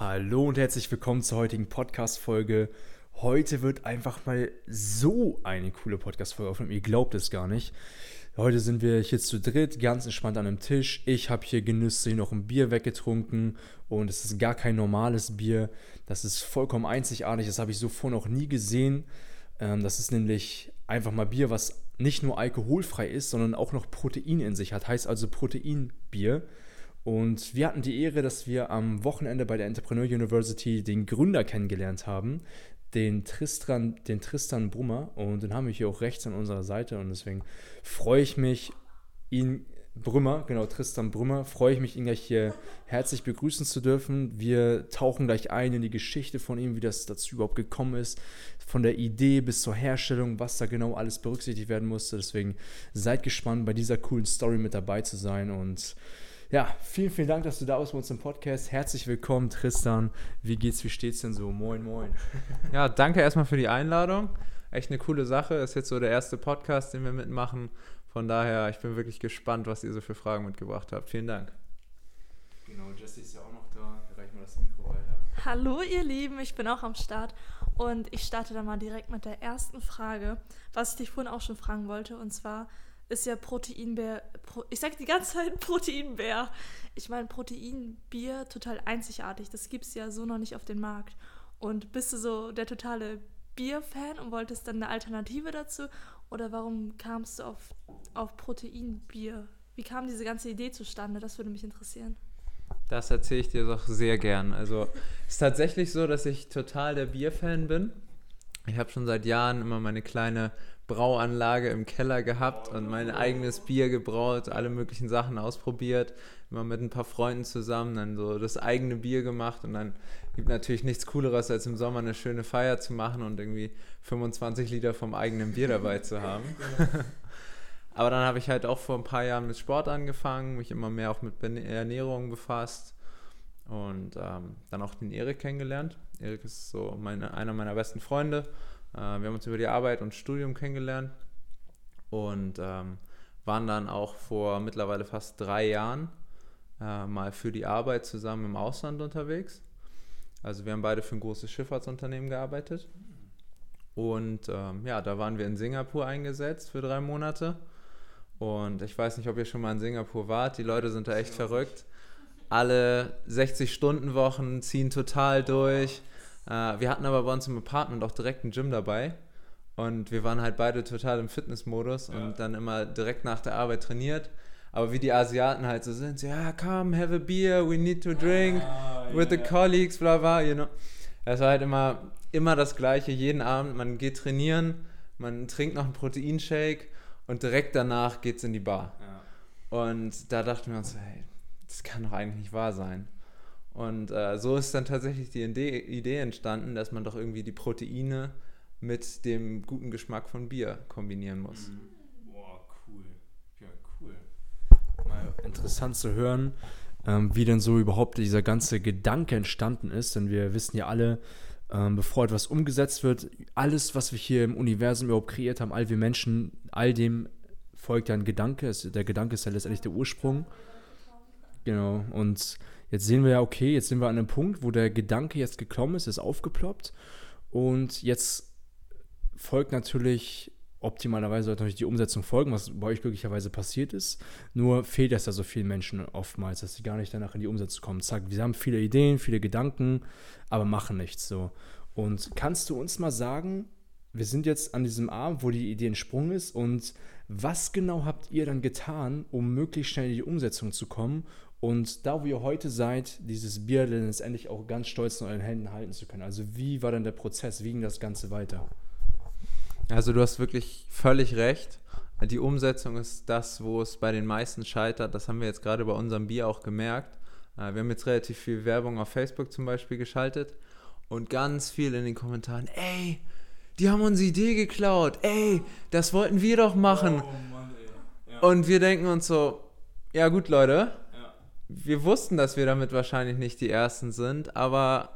Hallo und herzlich willkommen zur heutigen Podcast-Folge. Heute wird einfach mal so eine coole Podcast-Folge aufgenommen. Ihr glaubt es gar nicht. Heute sind wir hier zu dritt, ganz entspannt an einem Tisch. Ich habe hier genüsslich noch ein Bier weggetrunken und es ist gar kein normales Bier. Das ist vollkommen einzigartig. Das habe ich so vorher noch nie gesehen. Ähm, das ist nämlich einfach mal Bier, was nicht nur alkoholfrei ist, sondern auch noch Protein in sich hat. Heißt also Proteinbier. Und wir hatten die Ehre, dass wir am Wochenende bei der Entrepreneur University den Gründer kennengelernt haben, den Tristan, den Tristan Brummer. Und den haben wir hier auch rechts an unserer Seite. Und deswegen freue ich mich, ihn, Brümmer, genau, Tristan Brümmer, freue ich mich, ihn gleich hier herzlich begrüßen zu dürfen. Wir tauchen gleich ein in die Geschichte von ihm, wie das dazu überhaupt gekommen ist, von der Idee bis zur Herstellung, was da genau alles berücksichtigt werden musste. Deswegen seid gespannt, bei dieser coolen Story mit dabei zu sein und ja, vielen, vielen Dank, dass du da bist bei uns im Podcast. Herzlich willkommen, Tristan. Wie geht's, wie steht's denn so? Moin, moin. Ja, danke erstmal für die Einladung. Echt eine coole Sache. Ist jetzt so der erste Podcast, den wir mitmachen. Von daher, ich bin wirklich gespannt, was ihr so für Fragen mitgebracht habt. Vielen Dank. Genau, Jesse ist ja auch noch da. Reichen wir das Mikro weiter. Hallo ihr Lieben, ich bin auch am Start und ich starte dann mal direkt mit der ersten Frage, was ich dich vorhin auch schon fragen wollte und zwar, ist ja Proteinbär. Pro, ich sag die ganze Zeit Proteinbär. Ich meine, Proteinbier total einzigartig. Das gibt es ja so noch nicht auf dem Markt. Und bist du so der totale Bierfan und wolltest dann eine Alternative dazu? Oder warum kamst du auf, auf Proteinbier? Wie kam diese ganze Idee zustande? Das würde mich interessieren. Das erzähle ich dir doch sehr gern. Also es ist tatsächlich so, dass ich total der Bierfan bin. Ich habe schon seit Jahren immer meine kleine Brauanlage im Keller gehabt und mein eigenes Bier gebraut, alle möglichen Sachen ausprobiert, immer mit ein paar Freunden zusammen, dann so das eigene Bier gemacht und dann gibt natürlich nichts Cooleres, als im Sommer eine schöne Feier zu machen und irgendwie 25 Liter vom eigenen Bier dabei zu haben. Aber dann habe ich halt auch vor ein paar Jahren mit Sport angefangen, mich immer mehr auch mit Ernährung befasst und ähm, dann auch den Erik kennengelernt. Erik ist so meine, einer meiner besten Freunde äh, wir haben uns über die Arbeit und Studium kennengelernt und ähm, waren dann auch vor mittlerweile fast drei Jahren äh, mal für die Arbeit zusammen im Ausland unterwegs. Also wir haben beide für ein großes Schifffahrtsunternehmen gearbeitet. Und ähm, ja, da waren wir in Singapur eingesetzt für drei Monate. Und ich weiß nicht, ob ihr schon mal in Singapur wart. Die Leute sind da echt verrückt. Alle 60-Stunden-Wochen ziehen total durch. Äh, wir hatten aber bei uns im Apartment auch direkt ein Gym dabei. Und wir waren halt beide total im Fitnessmodus ja. und dann immer direkt nach der Arbeit trainiert. Aber wie die Asiaten halt so sind, so, ja, come, have a beer, we need to drink ah, with yeah, the colleagues, bla bla, you know. Es war halt immer, immer das Gleiche, jeden Abend. Man geht trainieren, man trinkt noch einen Proteinshake und direkt danach geht's in die Bar. Ja. Und da dachten wir uns, hey, das kann doch eigentlich nicht wahr sein. Und äh, so ist dann tatsächlich die Idee, entstanden, dass man doch irgendwie die Proteine mit dem guten Geschmack von Bier kombinieren muss. Mhm. Boah, cool. Ja, cool. Mal interessant zu hören, ähm, wie denn so überhaupt dieser ganze Gedanke entstanden ist. Denn wir wissen ja alle, ähm, bevor etwas umgesetzt wird, alles, was wir hier im Universum überhaupt kreiert haben, all wir Menschen, all dem folgt ja ein Gedanke. der Gedanke ist ja letztendlich der Ursprung. Genau. Und Jetzt sehen wir ja, okay, jetzt sind wir an einem Punkt, wo der Gedanke jetzt gekommen ist, ist aufgeploppt und jetzt folgt natürlich optimalerweise sollte natürlich die Umsetzung folgen, was bei euch glücklicherweise passiert ist. Nur fehlt es ja so vielen Menschen oftmals, dass sie gar nicht danach in die Umsetzung kommen. Zack, wir haben viele Ideen, viele Gedanken, aber machen nichts so. Und kannst du uns mal sagen, wir sind jetzt an diesem Abend, wo die Idee entsprungen ist und was genau habt ihr dann getan, um möglichst schnell in die Umsetzung zu kommen und da, wo ihr heute seid, dieses Bier dann letztendlich auch ganz stolz in euren Händen halten zu können. Also wie war dann der Prozess? Wie ging das Ganze weiter? Also du hast wirklich völlig recht. Die Umsetzung ist das, wo es bei den meisten scheitert. Das haben wir jetzt gerade bei unserem Bier auch gemerkt. Äh, wir haben jetzt relativ viel Werbung auf Facebook zum Beispiel geschaltet und ganz viel in den Kommentaren, ey, die haben unsere Idee geklaut, ey, das wollten wir doch machen. Oh, Mann, ja. Und wir denken uns so, ja gut Leute, wir wussten, dass wir damit wahrscheinlich nicht die Ersten sind, aber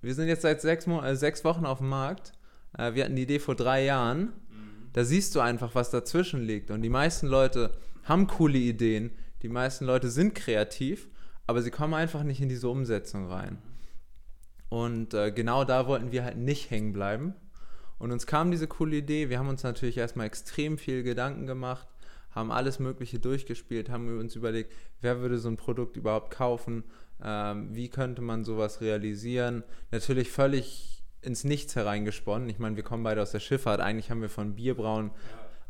wir sind jetzt seit sechs, Mo äh, sechs Wochen auf dem Markt. Äh, wir hatten die Idee vor drei Jahren. Mhm. Da siehst du einfach, was dazwischen liegt. Und die meisten Leute haben coole Ideen, die meisten Leute sind kreativ, aber sie kommen einfach nicht in diese Umsetzung rein. Und äh, genau da wollten wir halt nicht hängen bleiben. Und uns kam diese coole Idee. Wir haben uns natürlich erstmal extrem viel Gedanken gemacht, haben alles Mögliche durchgespielt, haben uns überlegt, wer würde so ein Produkt überhaupt kaufen, ähm, wie könnte man sowas realisieren. Natürlich völlig ins Nichts hereingesponnen. Ich meine, wir kommen beide aus der Schifffahrt. Eigentlich haben wir von Bierbrauen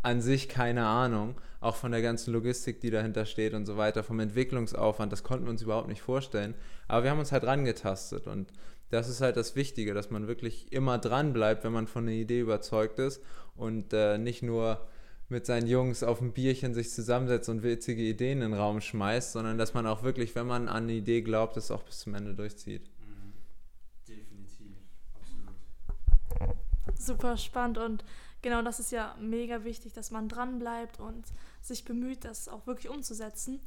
an sich keine Ahnung. Auch von der ganzen Logistik, die dahinter steht und so weiter, vom Entwicklungsaufwand. Das konnten wir uns überhaupt nicht vorstellen. Aber wir haben uns halt rangetastet und das ist halt das Wichtige, dass man wirklich immer dran bleibt, wenn man von einer Idee überzeugt ist und äh, nicht nur mit seinen Jungs auf ein Bierchen sich zusammensetzt und witzige Ideen in den Raum schmeißt, sondern dass man auch wirklich, wenn man an eine Idee glaubt, es auch bis zum Ende durchzieht. Mhm. Definitiv, absolut. Super spannend und genau das ist ja mega wichtig, dass man dran bleibt und sich bemüht, das auch wirklich umzusetzen.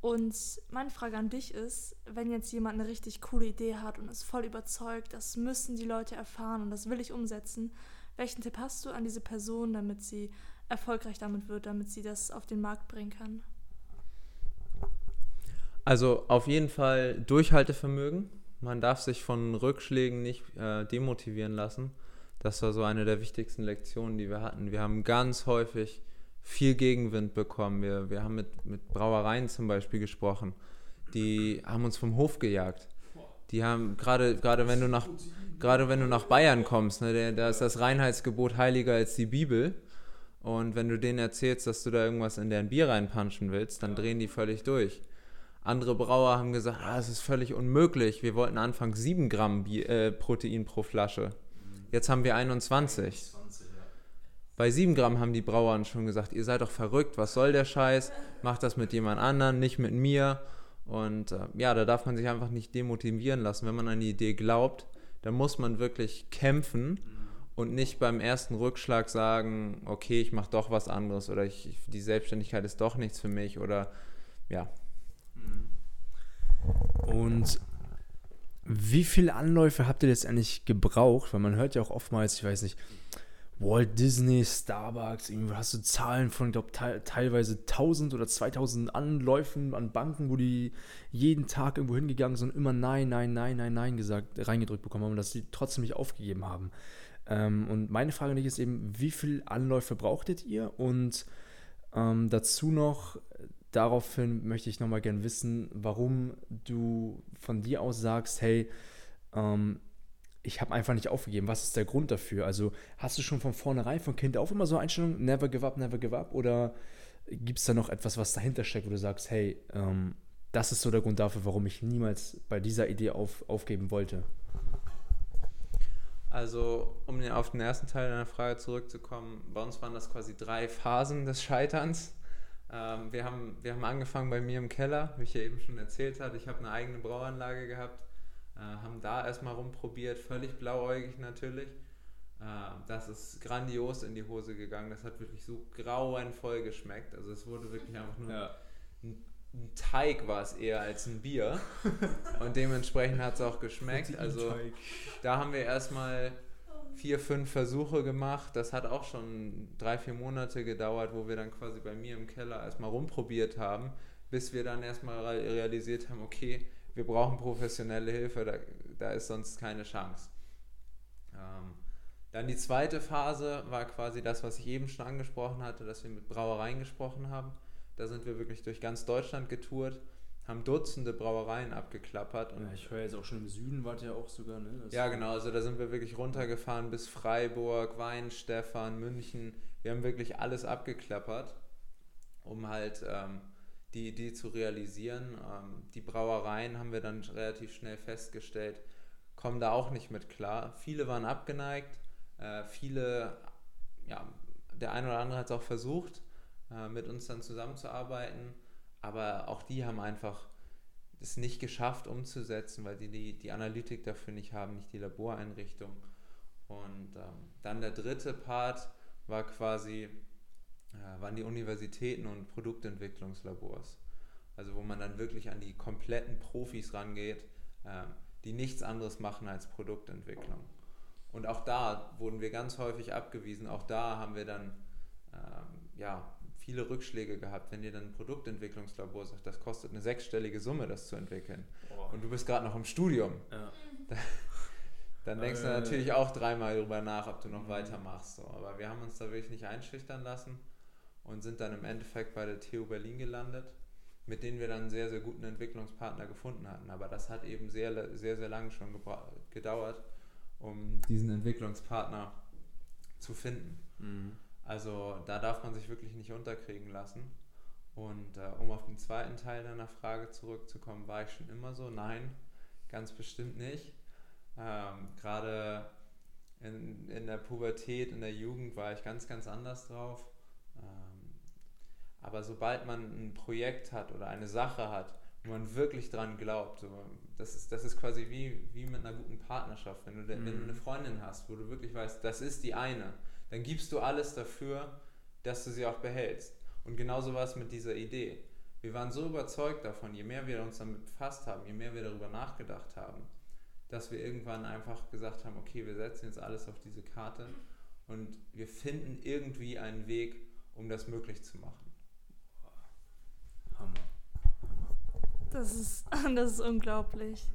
Und meine Frage an dich ist, wenn jetzt jemand eine richtig coole Idee hat und ist voll überzeugt, das müssen die Leute erfahren und das will ich umsetzen, welchen Tipp hast du an diese Person, damit sie erfolgreich damit wird, damit sie das auf den Markt bringen kann? Also auf jeden Fall Durchhaltevermögen. Man darf sich von Rückschlägen nicht äh, demotivieren lassen. Das war so eine der wichtigsten Lektionen, die wir hatten. Wir haben ganz häufig viel Gegenwind bekommen. Wir, wir haben mit, mit Brauereien zum Beispiel gesprochen. Die haben uns vom Hof gejagt. Die haben gerade gerade wenn du nach gerade wenn du nach Bayern kommst, ne, da ist das Reinheitsgebot heiliger als die Bibel. Und wenn du denen erzählst, dass du da irgendwas in deren Bier reinpanschen willst, dann drehen die völlig durch. Andere Brauer haben gesagt, ah, das ist völlig unmöglich. Wir wollten anfangs 7 Gramm Bier, äh, Protein pro Flasche. Jetzt haben wir 21. Bei 7 Gramm haben die Brauern schon gesagt, ihr seid doch verrückt, was soll der Scheiß? Macht das mit jemand anderem, nicht mit mir. Und äh, ja, da darf man sich einfach nicht demotivieren lassen. Wenn man an die Idee glaubt, dann muss man wirklich kämpfen und nicht beim ersten Rückschlag sagen, okay, ich mache doch was anderes oder ich, die Selbstständigkeit ist doch nichts für mich oder ja. Und wie viele Anläufe habt ihr letztendlich gebraucht? Weil man hört ja auch oftmals, ich weiß nicht, Walt Disney, Starbucks, irgendwie hast du Zahlen von, ich glaube, te teilweise 1000 oder 2000 Anläufen an Banken, wo die jeden Tag irgendwo hingegangen sind und immer Nein, Nein, Nein, Nein, Nein gesagt, reingedrückt bekommen haben und dass sie trotzdem nicht aufgegeben haben. Ähm, und meine Frage an dich ist eben, wie viele Anläufe brauchtet ihr? Und ähm, dazu noch, daraufhin möchte ich nochmal gerne wissen, warum du von dir aus sagst, hey, ähm, ich habe einfach nicht aufgegeben. Was ist der Grund dafür? Also hast du schon von vornherein, von Kind auf immer so Einstellung, never give up, never give up? Oder gibt es da noch etwas, was dahinter steckt, wo du sagst, hey, ähm, das ist so der Grund dafür, warum ich niemals bei dieser Idee auf, aufgeben wollte? Also, um auf den ersten Teil deiner Frage zurückzukommen, bei uns waren das quasi drei Phasen des Scheiterns. Ähm, wir, haben, wir haben angefangen bei mir im Keller, wie ich ja eben schon erzählt hatte. Ich habe eine eigene Brauanlage gehabt äh, haben da erstmal rumprobiert, völlig blauäugig natürlich. Äh, das ist grandios in die Hose gegangen. Das hat wirklich so grauenvoll geschmeckt. Also es wurde wirklich einfach nur ja. ein, ein, Teig war es eher als ein Bier. Und dementsprechend hat es auch geschmeckt. Also da haben wir erstmal vier, fünf Versuche gemacht. Das hat auch schon drei, vier Monate gedauert, wo wir dann quasi bei mir im Keller erstmal rumprobiert haben, bis wir dann erstmal realisiert haben, okay, wir brauchen professionelle Hilfe, da, da ist sonst keine Chance. Ähm, dann die zweite Phase war quasi das, was ich eben schon angesprochen hatte, dass wir mit Brauereien gesprochen haben. Da sind wir wirklich durch ganz Deutschland getourt, haben Dutzende Brauereien abgeklappert. Und ja, ich höre jetzt auch schon im Süden wart ihr auch sogar, ne? Das ja, genau, also da sind wir wirklich runtergefahren bis Freiburg, Weinstefan, München. Wir haben wirklich alles abgeklappert, um halt ähm, die Idee zu realisieren. Ähm, die Brauereien haben wir dann relativ schnell festgestellt, kommen da auch nicht mit klar. Viele waren abgeneigt, äh, viele, ja, der eine oder andere hat es auch versucht, äh, mit uns dann zusammenzuarbeiten, aber auch die haben einfach es nicht geschafft umzusetzen, weil die, die die Analytik dafür nicht haben, nicht die Laboreinrichtung. Und ähm, dann der dritte Part war quasi äh, waren die Universitäten und Produktentwicklungslabors. Also wo man dann wirklich an die kompletten Profis rangeht, äh, die nichts anderes machen als Produktentwicklung. Und auch da wurden wir ganz häufig abgewiesen. Auch da haben wir dann ähm, ja, viele Rückschläge gehabt, wenn dir dann ein Produktentwicklungslabor sagt, das kostet eine sechsstellige Summe, das zu entwickeln. Oh. Und du bist gerade noch im Studium. Ja. dann denkst du Äh. natürlich auch dreimal darüber nach, ob du noch weitermachst. So. Aber wir haben uns da wirklich nicht einschüchtern lassen und sind dann im Endeffekt bei der TU Berlin gelandet, mit denen wir dann einen sehr, sehr guten Entwicklungspartner gefunden hatten. Aber das hat eben sehr, sehr, sehr lange schon gedauert, um diesen Entwicklungspartner zu finden. Mhm. Also da darf man sich wirklich nicht unterkriegen lassen. Und äh, um auf den zweiten Teil deiner Frage zurückzukommen, war ich schon immer so? Nein, ganz bestimmt nicht. Ähm, Gerade in, in der Pubertät, in der Jugend war ich ganz, ganz anders drauf. Ähm, aber sobald man ein Projekt hat oder eine Sache hat, wo man wirklich dran glaubt, so, das, ist, das ist quasi wie, wie mit einer guten Partnerschaft. Wenn du, de- wenn du eine Freundin hast, wo du wirklich weißt, das ist die eine, dann gibst du alles dafür, dass du sie auch behältst. Und genauso war es mit dieser Idee. Wir waren so überzeugt davon, je mehr wir uns damit befasst haben, je mehr wir darüber nachgedacht haben, dass wir irgendwann einfach gesagt haben, okay, wir setzen jetzt alles auf diese Karte und wir finden irgendwie einen Weg, um das möglich zu machen. Hammer. Das ist, das ist unglaublich.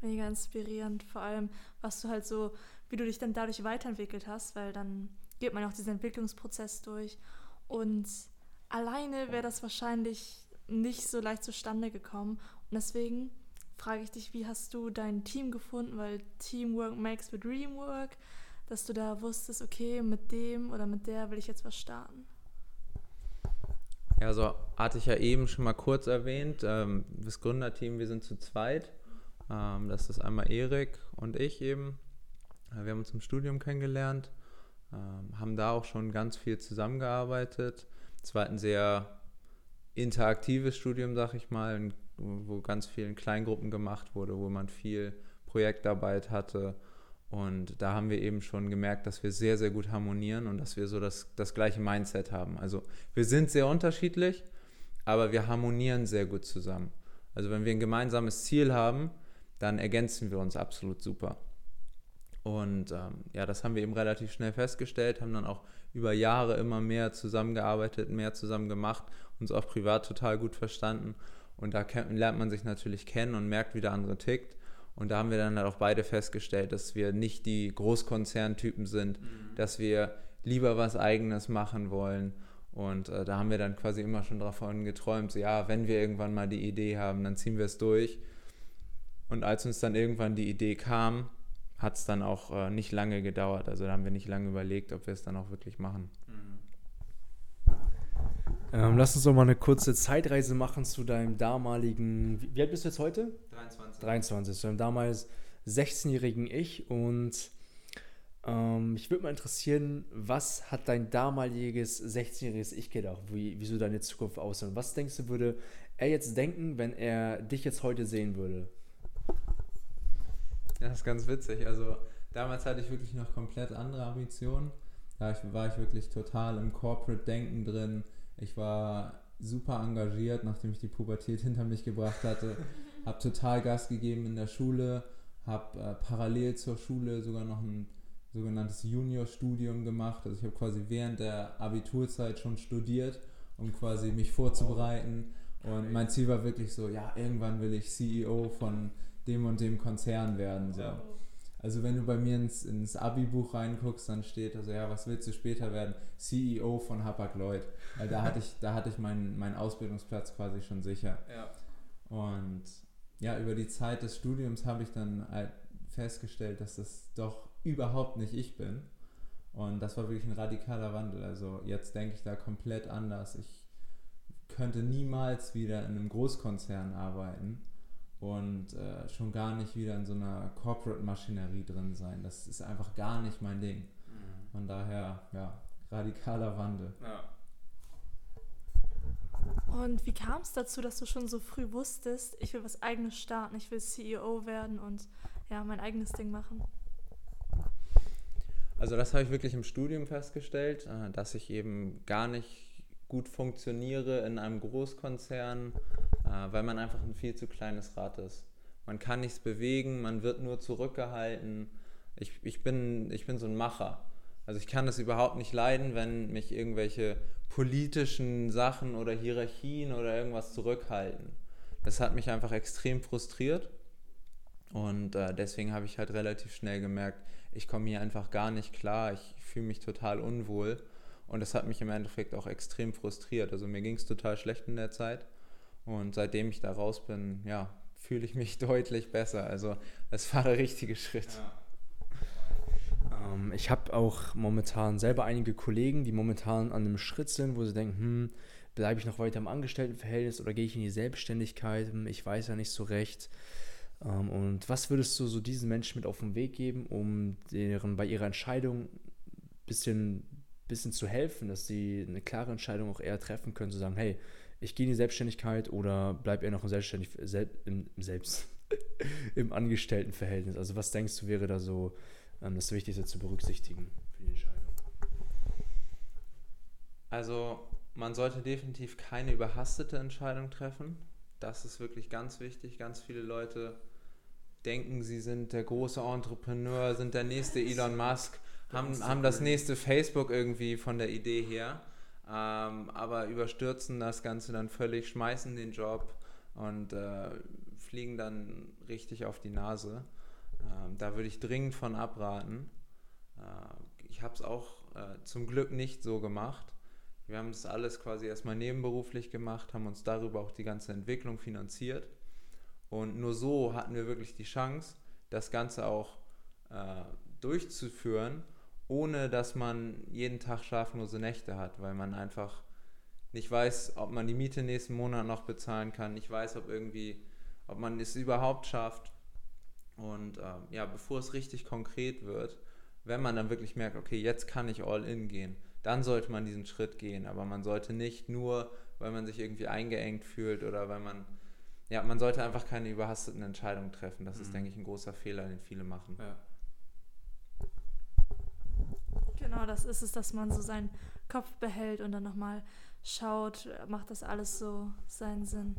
Mega inspirierend. Vor allem, was du halt so, wie du dich dann dadurch weiterentwickelt hast, weil dann geht man auch diesen Entwicklungsprozess durch. Und alleine wäre das wahrscheinlich nicht so leicht zustande gekommen. Und deswegen frage ich dich, wie hast du dein Team gefunden? Weil Teamwork makes the dream work. Dass du da wusstest, okay, mit dem oder mit der will ich jetzt was starten. Ja, so hatte ich ja eben schon mal kurz erwähnt. Ähm, das Gründerteam, wir sind zu zweit. Ähm, das ist einmal Erik und ich eben. Wir haben uns im Studium kennengelernt, ähm, haben da auch schon ganz viel zusammengearbeitet. Es war ein sehr interaktives Studium, sag ich mal, wo ganz viel in Kleingruppen gemacht wurde, wo man viel Projektarbeit hatte. Und da haben wir eben schon gemerkt, dass wir sehr, sehr gut harmonieren und dass wir so das, das gleiche Mindset haben. Also wir sind sehr unterschiedlich, aber wir harmonieren sehr gut zusammen. Also wenn wir ein gemeinsames Ziel haben, dann ergänzen wir uns absolut super. Und ähm, ja, das haben wir eben relativ schnell festgestellt, haben dann auch über Jahre immer mehr zusammengearbeitet, mehr zusammen gemacht, uns auch privat total gut verstanden. Und da lernt man sich natürlich kennen und merkt, wie der andere tickt. Und da haben wir dann halt auch beide festgestellt, dass wir nicht die Großkonzerntypen sind, dass wir lieber was Eigenes machen wollen. Und äh, da haben wir dann quasi immer schon davon geträumt, so, ja, wenn wir irgendwann mal die Idee haben, dann ziehen wir es durch. Und als uns dann irgendwann die Idee kam, hat es dann auch äh, nicht lange gedauert. Also da haben wir nicht lange überlegt, ob wir es dann auch wirklich machen. Ähm, lass uns doch mal eine kurze Zeitreise machen zu deinem damaligen. Wie, wie alt bist du jetzt heute? 23. 23. Zu deinem damals 16-jährigen Ich. Und ähm, mich würde mal interessieren, was hat dein damaliges 16-jähriges Ich gedacht? Wie, wie so deine Zukunft aussehen? Was denkst du, würde er jetzt denken, wenn er dich jetzt heute sehen würde? Ja, das ist ganz witzig. Also damals hatte ich wirklich noch komplett andere Ambitionen. Da war ich wirklich total im Corporate-Denken drin. Ich war super engagiert, nachdem ich die Pubertät hinter mich gebracht hatte. habe total Gas gegeben in der Schule, habe äh, parallel zur Schule sogar noch ein sogenanntes Junior-Studium gemacht. Also ich habe quasi während der Abiturzeit schon studiert, um quasi mich vorzubereiten. Und mein Ziel war wirklich so, ja, irgendwann will ich CEO von dem und dem Konzern werden. So. Also wenn du bei mir ins, ins Abi-Buch reinguckst, dann steht also ja, was willst du später werden? CEO von Hapag-Lloyd. Weil da hatte ich, da hatte ich meinen, meinen Ausbildungsplatz quasi schon sicher. Ja. Und ja, über die Zeit des Studiums habe ich dann halt festgestellt, dass das doch überhaupt nicht ich bin. Und das war wirklich ein radikaler Wandel. Also jetzt denke ich da komplett anders. Ich könnte niemals wieder in einem Großkonzern arbeiten und äh, schon gar nicht wieder in so einer Corporate-Maschinerie drin sein. Das ist einfach gar nicht mein Ding. Von daher, ja, radikaler Wandel. Ja. Und wie kam es dazu, dass du schon so früh wusstest, ich will was eigenes starten, ich will CEO werden und ja, mein eigenes Ding machen? Also das habe ich wirklich im Studium festgestellt, äh, dass ich eben gar nicht gut funktioniere in einem Großkonzern, äh, weil man einfach ein viel zu kleines Rad ist. Man kann nichts bewegen, man wird nur zurückgehalten. Ich, ich, bin, ich bin so ein Macher. Also ich kann es überhaupt nicht leiden, wenn mich irgendwelche politischen Sachen oder Hierarchien oder irgendwas zurückhalten. Das hat mich einfach extrem frustriert. Und äh, deswegen habe ich halt relativ schnell gemerkt, ich komme hier einfach gar nicht klar, ich fühle mich total unwohl. Und das hat mich im Endeffekt auch extrem frustriert. Also mir ging es total schlecht in der Zeit. Und seitdem ich da raus bin, ja, fühle ich mich deutlich besser. Also das war der richtige Schritt. Ja. Ähm, ich habe auch momentan selber einige Kollegen, die momentan an einem Schritt sind, wo sie denken, hm, bleibe ich noch weiter im Angestelltenverhältnis oder gehe ich in die Selbstständigkeit? Hm, ich weiß ja nicht so recht. Ähm, und was würdest du so diesen Menschen mit auf den Weg geben, um deren bei ihrer Entscheidung ein bisschen, bisschen zu helfen, dass sie eine klare Entscheidung auch eher treffen können, zu sagen, hey, ich gehe in die Selbstständigkeit oder bleibe eher noch im, Selbstständig, im, Selbst, im Angestelltenverhältnis? Also was denkst du, wäre da so ähm, das Wichtigste zu berücksichtigen für die Entscheidung? Also man sollte definitiv keine überhastete Entscheidung treffen. Das ist wirklich ganz wichtig. Ganz viele Leute denken, sie sind der große Entrepreneur, sind der nächste Elon Musk, haben, haben das nächste Facebook irgendwie von der Idee her, ähm, aber überstürzen das Ganze dann völlig, schmeißen den Job und äh, fliegen dann richtig auf die Nase. Ähm, da würde ich dringend von abraten. Äh, ich habe es auch äh, zum Glück nicht so gemacht. Wir haben das alles quasi erstmal nebenberuflich gemacht, haben uns darüber auch die ganze Entwicklung finanziert. Und nur so hatten wir wirklich die Chance, das Ganze auch äh, durchzuführen, ohne dass man jeden Tag schlaflose Nächte hat, weil man einfach nicht weiß, ob man die Miete nächsten Monat noch bezahlen kann, nicht weiß, ob irgendwie, ob man es überhaupt schafft. Und äh, ja, bevor es richtig konkret wird, wenn man dann wirklich merkt, okay, jetzt kann ich all in gehen, dann sollte man diesen Schritt gehen. Aber man sollte nicht nur, weil man sich irgendwie eingeengt fühlt oder weil man, ja, man sollte einfach keine überhasteten Entscheidungen treffen. Das mhm. ist, denke ich, ein großer Fehler, den viele machen. Ja. Genau, das ist es, dass man so seinen Kopf behält und dann nochmal schaut, macht das alles so seinen Sinn.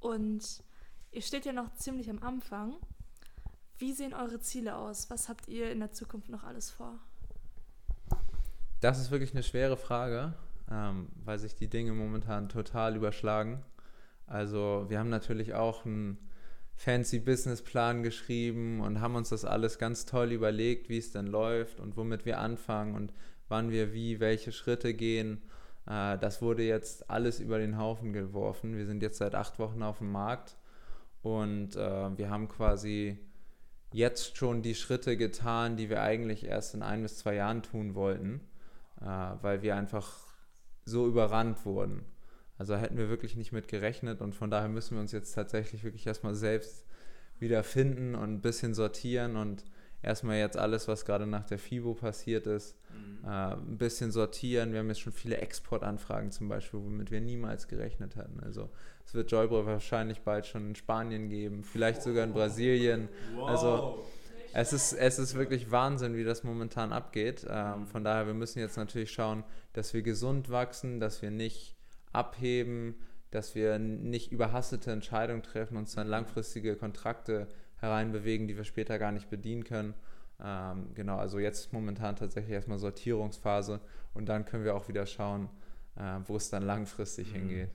Und ihr steht ja noch ziemlich am Anfang. Wie sehen eure Ziele aus? Was habt ihr in der Zukunft noch alles vor? Das ist wirklich eine schwere Frage, ähm, weil sich die Dinge momentan total überschlagen. Also wir haben natürlich auch einen fancy Businessplan geschrieben und haben uns das alles ganz toll überlegt, wie es denn läuft und womit wir anfangen und wann wir wie welche Schritte gehen. Äh, das wurde jetzt alles über den Haufen geworfen. Wir sind jetzt seit acht Wochen auf dem Markt und äh, wir haben quasi jetzt schon die Schritte getan, die wir eigentlich erst in ein bis zwei Jahren tun wollten äh, weil wir einfach so überrannt wurden. Also hätten wir wirklich nicht mit gerechnet und von daher müssen wir uns jetzt tatsächlich wirklich erstmal selbst wieder finden und ein bisschen sortieren und erstmal jetzt alles, was gerade nach der FIBO passiert ist, mhm. äh, ein bisschen sortieren. Wir haben jetzt schon viele Exportanfragen zum Beispiel, womit wir niemals gerechnet hatten. Also es wird Joybro wahrscheinlich bald schon in Spanien geben, vielleicht sogar in Brasilien. Wow. Also es ist, es ist wirklich Wahnsinn, wie das momentan abgeht. Ähm, von daher, wir müssen jetzt natürlich schauen, dass wir gesund wachsen, dass wir nicht abheben, dass wir nicht überhastete Entscheidungen treffen, uns dann langfristige Kontrakte hereinbewegen, die wir später gar nicht bedienen können. Ähm, genau, also jetzt momentan tatsächlich erstmal Sortierungsphase und dann können wir auch wieder schauen, äh, wo es dann langfristig mhm. hingeht.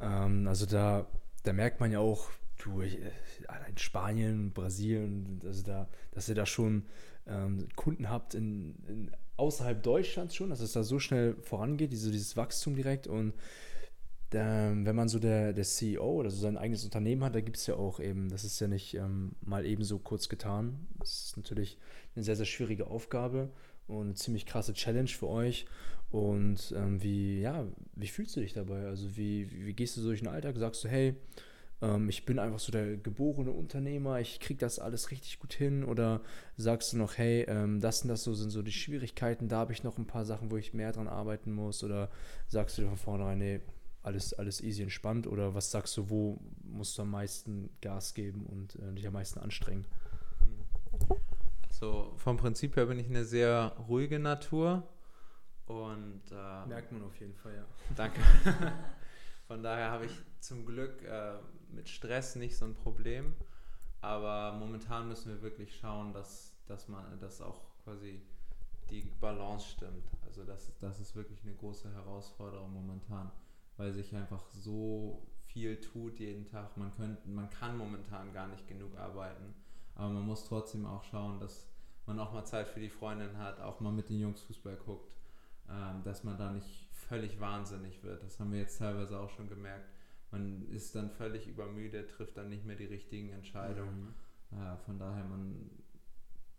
Ja. Ähm, also da, da merkt man ja auch, du, ich, in Spanien, Brasilien, also da, dass ihr da schon ähm, Kunden habt in, in, außerhalb Deutschlands schon, dass es da so schnell vorangeht, diese, dieses Wachstum direkt. Und ähm, wenn man so der, der CEO oder so sein eigenes Unternehmen hat, da gibt es ja auch eben, das ist ja nicht ähm, mal eben so kurz getan. Das ist natürlich eine sehr, sehr schwierige Aufgabe und eine ziemlich krasse Challenge für euch. Und ähm, wie, ja, wie fühlst du dich dabei? Also wie, wie, gehst du durch den Alltag? Sagst du, hey, ähm, ich bin einfach so der geborene Unternehmer, ich kriege das alles richtig gut hin oder sagst du noch, hey, ähm, das und das so sind so die Schwierigkeiten, da habe ich noch ein paar Sachen, wo ich mehr dran arbeiten muss oder sagst du dir von vornherein, nee, alles, alles easy entspannt oder was sagst du, wo musst du am meisten Gas geben und äh, dich am meisten anstrengen? So, vom Prinzip her bin ich eine sehr ruhige Natur und äh, merkt man auf jeden Fall, ja. Danke. Von daher habe ich zum Glück äh, mit Stress nicht so ein Problem. Aber momentan müssen wir wirklich schauen, dass, dass man, dass auch quasi die Balance stimmt. Also das, das ist wirklich eine große Herausforderung momentan, weil sich einfach so viel tut jeden Tag. Man, könnte, man kann momentan gar nicht genug arbeiten. Aber man muss trotzdem auch schauen, dass man auch mal Zeit für die Freundin hat, auch mal mit den Jungs Fußball guckt, ähm, dass man da nicht völlig wahnsinnig wird. Das haben wir jetzt teilweise auch schon gemerkt. Man ist dann völlig übermüdet, trifft dann nicht mehr die richtigen Entscheidungen. Mhm. Äh, von daher, man,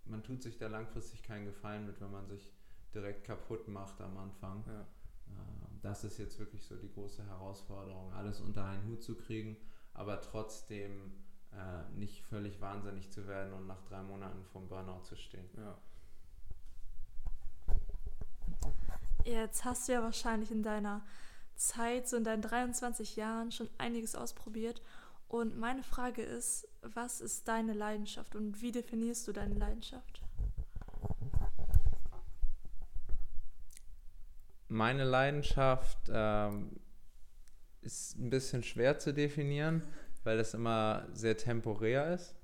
man tut sich da langfristig keinen Gefallen mit, wenn man sich direkt kaputt macht am Anfang. Ja. Äh, das ist jetzt wirklich so die große Herausforderung, alles unter einen Hut zu kriegen, aber trotzdem äh, nicht völlig wahnsinnig zu werden und nach drei Monaten vom Burnout zu stehen. Ja. Jetzt hast du ja wahrscheinlich in deiner Zeit, so in deinen 23 Jahren, schon einiges ausprobiert. Und meine Frage ist, was ist deine Leidenschaft und wie definierst du deine Leidenschaft? Meine Leidenschaft ähm, ist ein bisschen schwer zu definieren, weil es immer sehr temporär ist.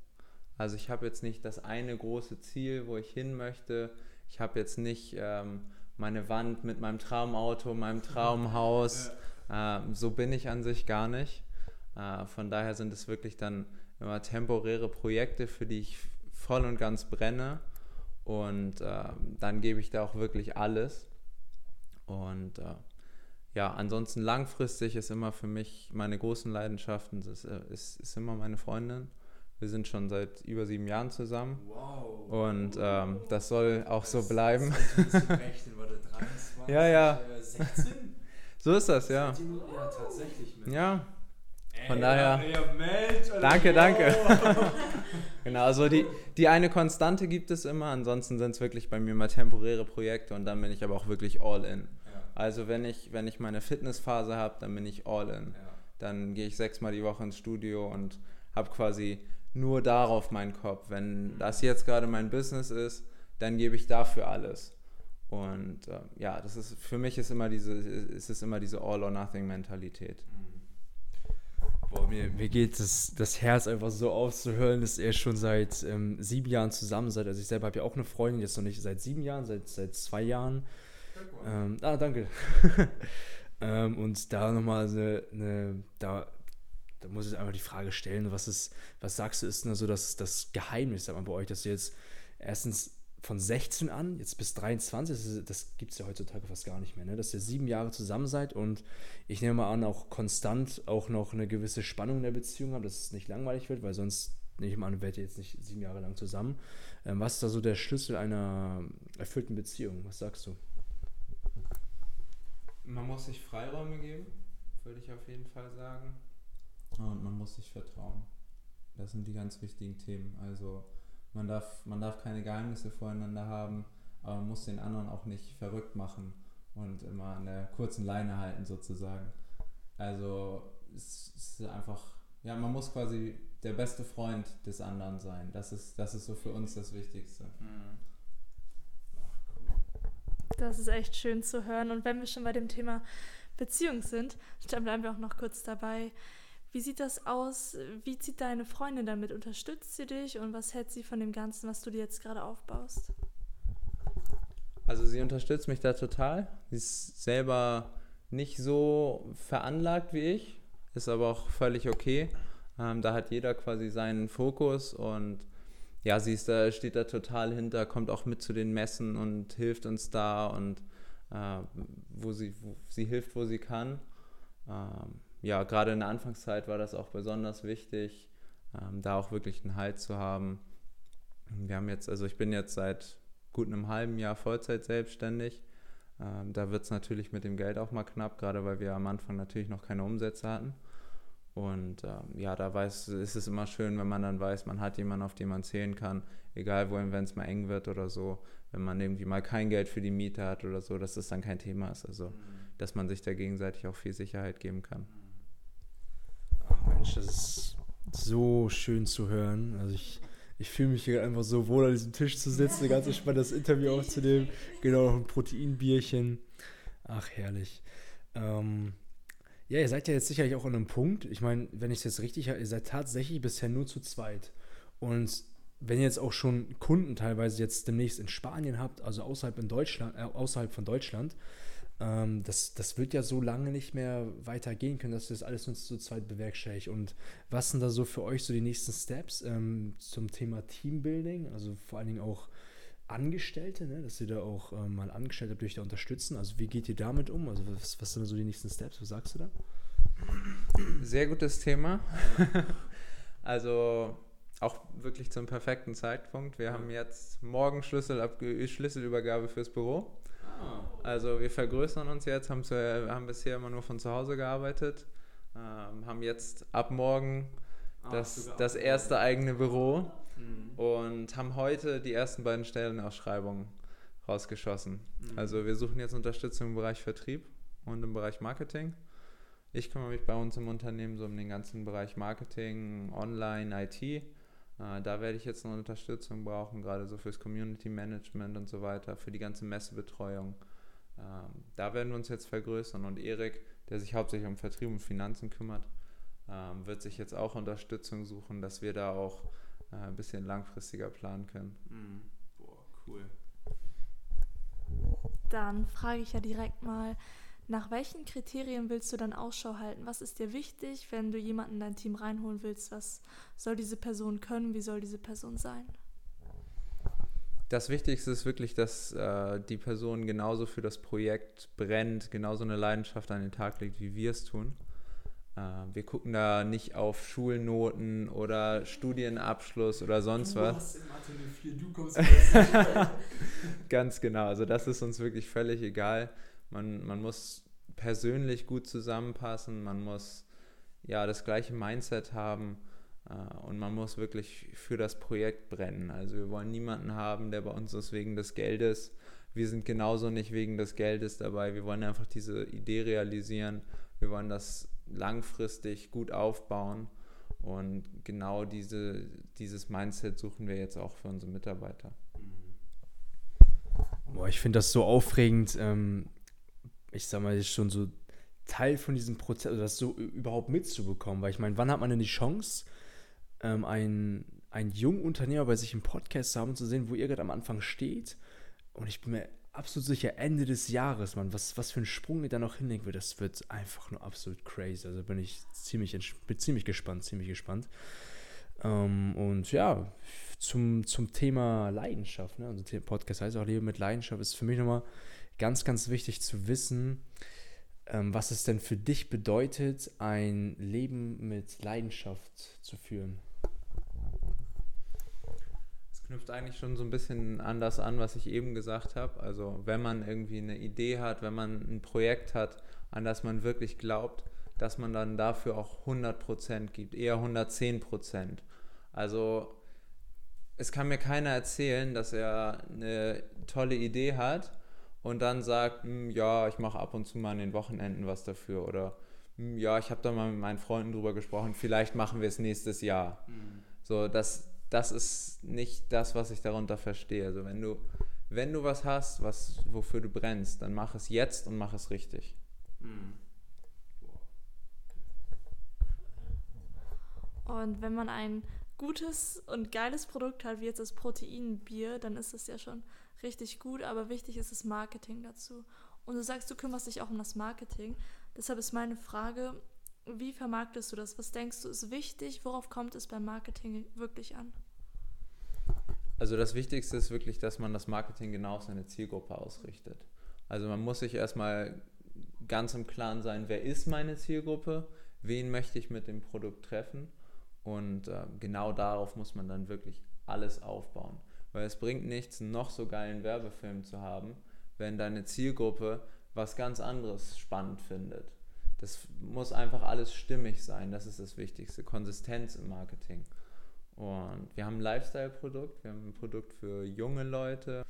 Also ich habe jetzt nicht das eine große Ziel, wo ich hin möchte. Ich habe jetzt nicht ähm, meine Wand mit meinem Traumauto, meinem Traumhaus. Ja. Äh, so bin ich an sich gar nicht. Äh, von daher sind es wirklich dann immer temporäre Projekte, für die ich voll und ganz brenne. Und äh, dann gebe ich da auch wirklich alles. Und äh, ja, ansonsten langfristig ist immer für mich meine großen Leidenschaften, ist, äh, ist, ist immer meine Freundin. Wir sind schon seit über sieben Jahren zusammen. Wow. Und ähm, das soll auch so bleiben. Rechnen, warte, 23, ja, ja. 16? Äh, so ist das, ja. Ja, tatsächlich. Mit. Ja. Von Ey, daher. Ja, Mensch, danke, danke. genau, also die, die eine Konstante gibt es immer, ansonsten sind es wirklich bei mir mal temporäre Projekte und dann bin ich aber auch wirklich all in. Ja. Also wenn ich, wenn ich meine Fitnessphase habe, dann bin ich all in. Ja. Dann gehe ich sechsmal die Woche ins Studio und habe quasi nur darauf meinen Kopf. Wenn das jetzt gerade mein Business ist, dann gebe ich dafür alles. Und äh, ja, das ist für mich ist immer diese, ist es immer diese All-or-Nothing-Mentalität. Boah, mir, mir geht das, das Herz einfach so aufzuhören, dass ihr schon seit ähm, sieben Jahren zusammen seid. Also ich selber habe ja auch eine Freundin, jetzt noch nicht seit sieben Jahren, seit, seit zwei Jahren. Ähm, ah, danke. ähm, und da nochmal eine, eine, da da muss ich einfach die Frage stellen, was ist, was sagst du, ist denn so das, das Geheimnis, sag mal, bei euch, dass ihr jetzt erstens von 16 an, jetzt bis 23, das, das gibt es ja heutzutage fast gar nicht mehr, ne? dass ihr sieben Jahre zusammen seid und ich nehme mal an, auch konstant auch noch eine gewisse Spannung in der Beziehung habt, dass es nicht langweilig wird, weil sonst nehme ich mal an, werdet ihr jetzt nicht sieben Jahre lang zusammen. Ähm, was ist da so der Schlüssel einer erfüllten Beziehung? Was sagst du? Man muss sich Freiräume geben, würde ich auf jeden Fall sagen. Und man muss sich vertrauen. Das sind die ganz wichtigen Themen. Also man darf, man darf keine Geheimnisse voreinander haben, aber man muss den anderen auch nicht verrückt machen und immer an der kurzen Leine halten sozusagen. Also es ist einfach, ja, man muss quasi der beste Freund des anderen sein. Das ist, das ist so für uns das Wichtigste. Das ist echt schön zu hören. Und wenn wir schon bei dem Thema Beziehung sind, dann bleiben wir auch noch kurz dabei. Wie sieht das aus? Wie zieht deine Freundin damit? Unterstützt sie dich und was hält sie von dem Ganzen, was du dir jetzt gerade aufbaust? Also sie unterstützt mich da total. Sie ist selber nicht so veranlagt wie ich, ist aber auch völlig okay. Ähm, da hat jeder quasi seinen Fokus und ja, sie ist da, steht da total hinter, kommt auch mit zu den Messen und hilft uns da und äh, wo, sie, wo sie hilft, wo sie kann. Ähm, ja, gerade in der Anfangszeit war das auch besonders wichtig, ähm, da auch wirklich einen Halt zu haben. Wir haben jetzt, also ich bin jetzt seit gut einem halben Jahr Vollzeit selbstständig. Ähm, da wird es natürlich mit dem Geld auch mal knapp, gerade weil wir am Anfang natürlich noch keine Umsätze hatten. Und ähm, ja, da weiß, ist es immer schön, wenn man dann weiß, man hat jemanden, auf den man zählen kann, egal wohin, wenn es mal eng wird oder so, wenn man irgendwie mal kein Geld für die Miete hat oder so, dass das dann kein Thema ist. Also, mhm. dass man sich da gegenseitig auch viel Sicherheit geben kann. Mensch, das ist so schön zu hören. Also ich, ich fühle mich hier einfach so wohl an diesem Tisch zu sitzen, ganz entspannt das Interview aufzunehmen. Genau, noch ein Proteinbierchen. Ach, herrlich. Ähm, ja, ihr seid ja jetzt sicherlich auch an einem Punkt. Ich meine, wenn ich es jetzt richtig habe, ihr seid tatsächlich bisher nur zu zweit. Und wenn ihr jetzt auch schon Kunden teilweise jetzt demnächst in Spanien habt, also außerhalb, in Deutschland, äh, außerhalb von Deutschland, ähm, das, das wird ja so lange nicht mehr weitergehen können, dass wir das alles uns zu zweit bewerkstelligt. Und was sind da so für euch so die nächsten Steps ähm, zum Thema Teambuilding? Also vor allen Dingen auch Angestellte, ne? dass ihr da auch ähm, mal Angestellte durch da unterstützen. Also wie geht ihr damit um? Also was, was sind so die nächsten Steps? Was sagst du da? Sehr gutes Thema. also auch wirklich zum perfekten Zeitpunkt. Wir haben jetzt morgen Schlüsselübergabe fürs Büro. Ah. Also wir vergrößern uns jetzt, haben, zu, haben bisher immer nur von zu Hause gearbeitet, ähm, haben jetzt ab morgen ah, das, das erste eigene Büro mhm. und haben heute die ersten beiden Stellenausschreibungen rausgeschossen. Mhm. Also wir suchen jetzt Unterstützung im Bereich Vertrieb und im Bereich Marketing. Ich kümmere mich bei uns im Unternehmen so um den ganzen Bereich Marketing, Online, IT. Äh, da werde ich jetzt noch Unterstützung brauchen, gerade so fürs Community Management und so weiter, für die ganze Messebetreuung. Ähm, da werden wir uns jetzt vergrößern und Erik, der sich hauptsächlich um Vertrieb und Finanzen kümmert, ähm, wird sich jetzt auch Unterstützung suchen, dass wir da auch äh, ein bisschen langfristiger planen können. Mhm. Boah, cool. Dann frage ich ja direkt mal, nach welchen Kriterien willst du dann Ausschau halten? Was ist dir wichtig, wenn du jemanden in dein Team reinholen willst? Was soll diese Person können? Wie soll diese Person sein? Das Wichtigste ist wirklich, dass äh, die Person genauso für das Projekt brennt, genauso eine Leidenschaft an den Tag legt, wie wir es tun. Äh, wir gucken da nicht auf Schulnoten oder Studienabschluss oder sonst du was. Hast in Mathe 4, du kommst Ganz genau, also das ist uns wirklich völlig egal. Man, man muss persönlich gut zusammenpassen, man muss ja das gleiche Mindset haben äh, und man muss wirklich für das Projekt brennen. Also wir wollen niemanden haben, der bei uns ist wegen des Geldes. Wir sind genauso nicht wegen des Geldes dabei. Wir wollen einfach diese Idee realisieren. Wir wollen das langfristig gut aufbauen. Und genau diese, dieses Mindset suchen wir jetzt auch für unsere Mitarbeiter. Boah, ich finde das so aufregend. Ähm, ich sag mal, schon so Teil von diesem Prozess, also das so überhaupt mitzubekommen. Weil ich meine, wann hat man denn die Chance, ähm, einen, einen jungen Unternehmer bei sich im Podcast zu haben und zu sehen, wo ihr gerade am Anfang steht. Und ich bin mir absolut sicher, Ende des Jahres, man, was, was für ein Sprung ihr da noch hinlegen wird, das wird einfach nur absolut crazy. Also bin ich ziemlich, bin ziemlich gespannt, ziemlich gespannt. Ähm, und ja, zum, zum Thema Leidenschaft, ne? also der Podcast heißt auch Leben mit Leidenschaft, ist für mich nochmal ganz, ganz wichtig zu wissen, ähm, was es denn für dich bedeutet, ein Leben mit Leidenschaft zu führen knüpft eigentlich schon so ein bisschen an das an, was ich eben gesagt habe. Also wenn man irgendwie eine Idee hat, wenn man ein Projekt hat, an das man wirklich glaubt, dass man dann dafür auch 100% gibt, eher 110%. Also es kann mir keiner erzählen, dass er eine tolle Idee hat und dann sagt, hm, ja, ich mache ab und zu mal an den Wochenenden was dafür oder hm, ja, ich habe da mal mit meinen Freunden drüber gesprochen, vielleicht machen wir es nächstes Jahr. Mhm. So, das, das ist nicht das, was ich darunter verstehe. Also wenn du, wenn du was hast, was, wofür du brennst, dann mach es jetzt und mach es richtig. Und wenn man ein gutes und geiles Produkt hat, wie jetzt das Proteinbier, dann ist es ja schon richtig gut, aber wichtig ist das Marketing dazu. Und du sagst, du kümmerst dich auch um das Marketing. Deshalb ist meine Frage, wie vermarktest du das? Was denkst du ist wichtig? Worauf kommt es beim Marketing wirklich an? Also das Wichtigste ist wirklich, dass man das Marketing genau auf seine Zielgruppe ausrichtet. Also man muss sich erstmal ganz im Klaren sein, wer ist meine Zielgruppe, wen möchte ich mit dem Produkt treffen und äh, genau darauf muss man dann wirklich alles aufbauen. Weil es bringt nichts, noch so geilen Werbefilm zu haben, wenn deine Zielgruppe was ganz anderes spannend findet. Das muss einfach alles stimmig sein. Das ist das Wichtigste. Konsistenz im Marketing. Und wir haben ein Lifestyle-Produkt. Wir haben ein Produkt für junge Leute,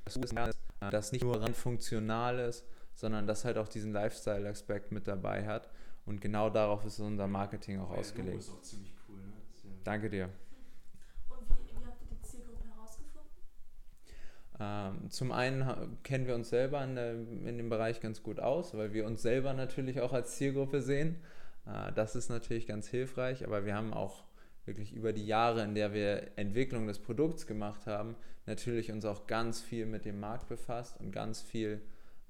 das nicht nur rein funktional ist, sondern das halt auch diesen Lifestyle-Aspekt mit dabei hat. Und genau darauf ist unser Marketing auch ausgelegt. Ist auch ziemlich cool, ne? Danke dir. Ähm, zum einen kennen wir uns selber in, der, in, dem Bereich ganz gut aus, weil wir uns selber natürlich auch als Zielgruppe sehen. Äh, das ist natürlich ganz hilfreich, aber wir haben auch wirklich über die Jahre, in der wir Entwicklung des Produkts gemacht haben, natürlich uns auch ganz viel mit dem Markt befasst und ganz viel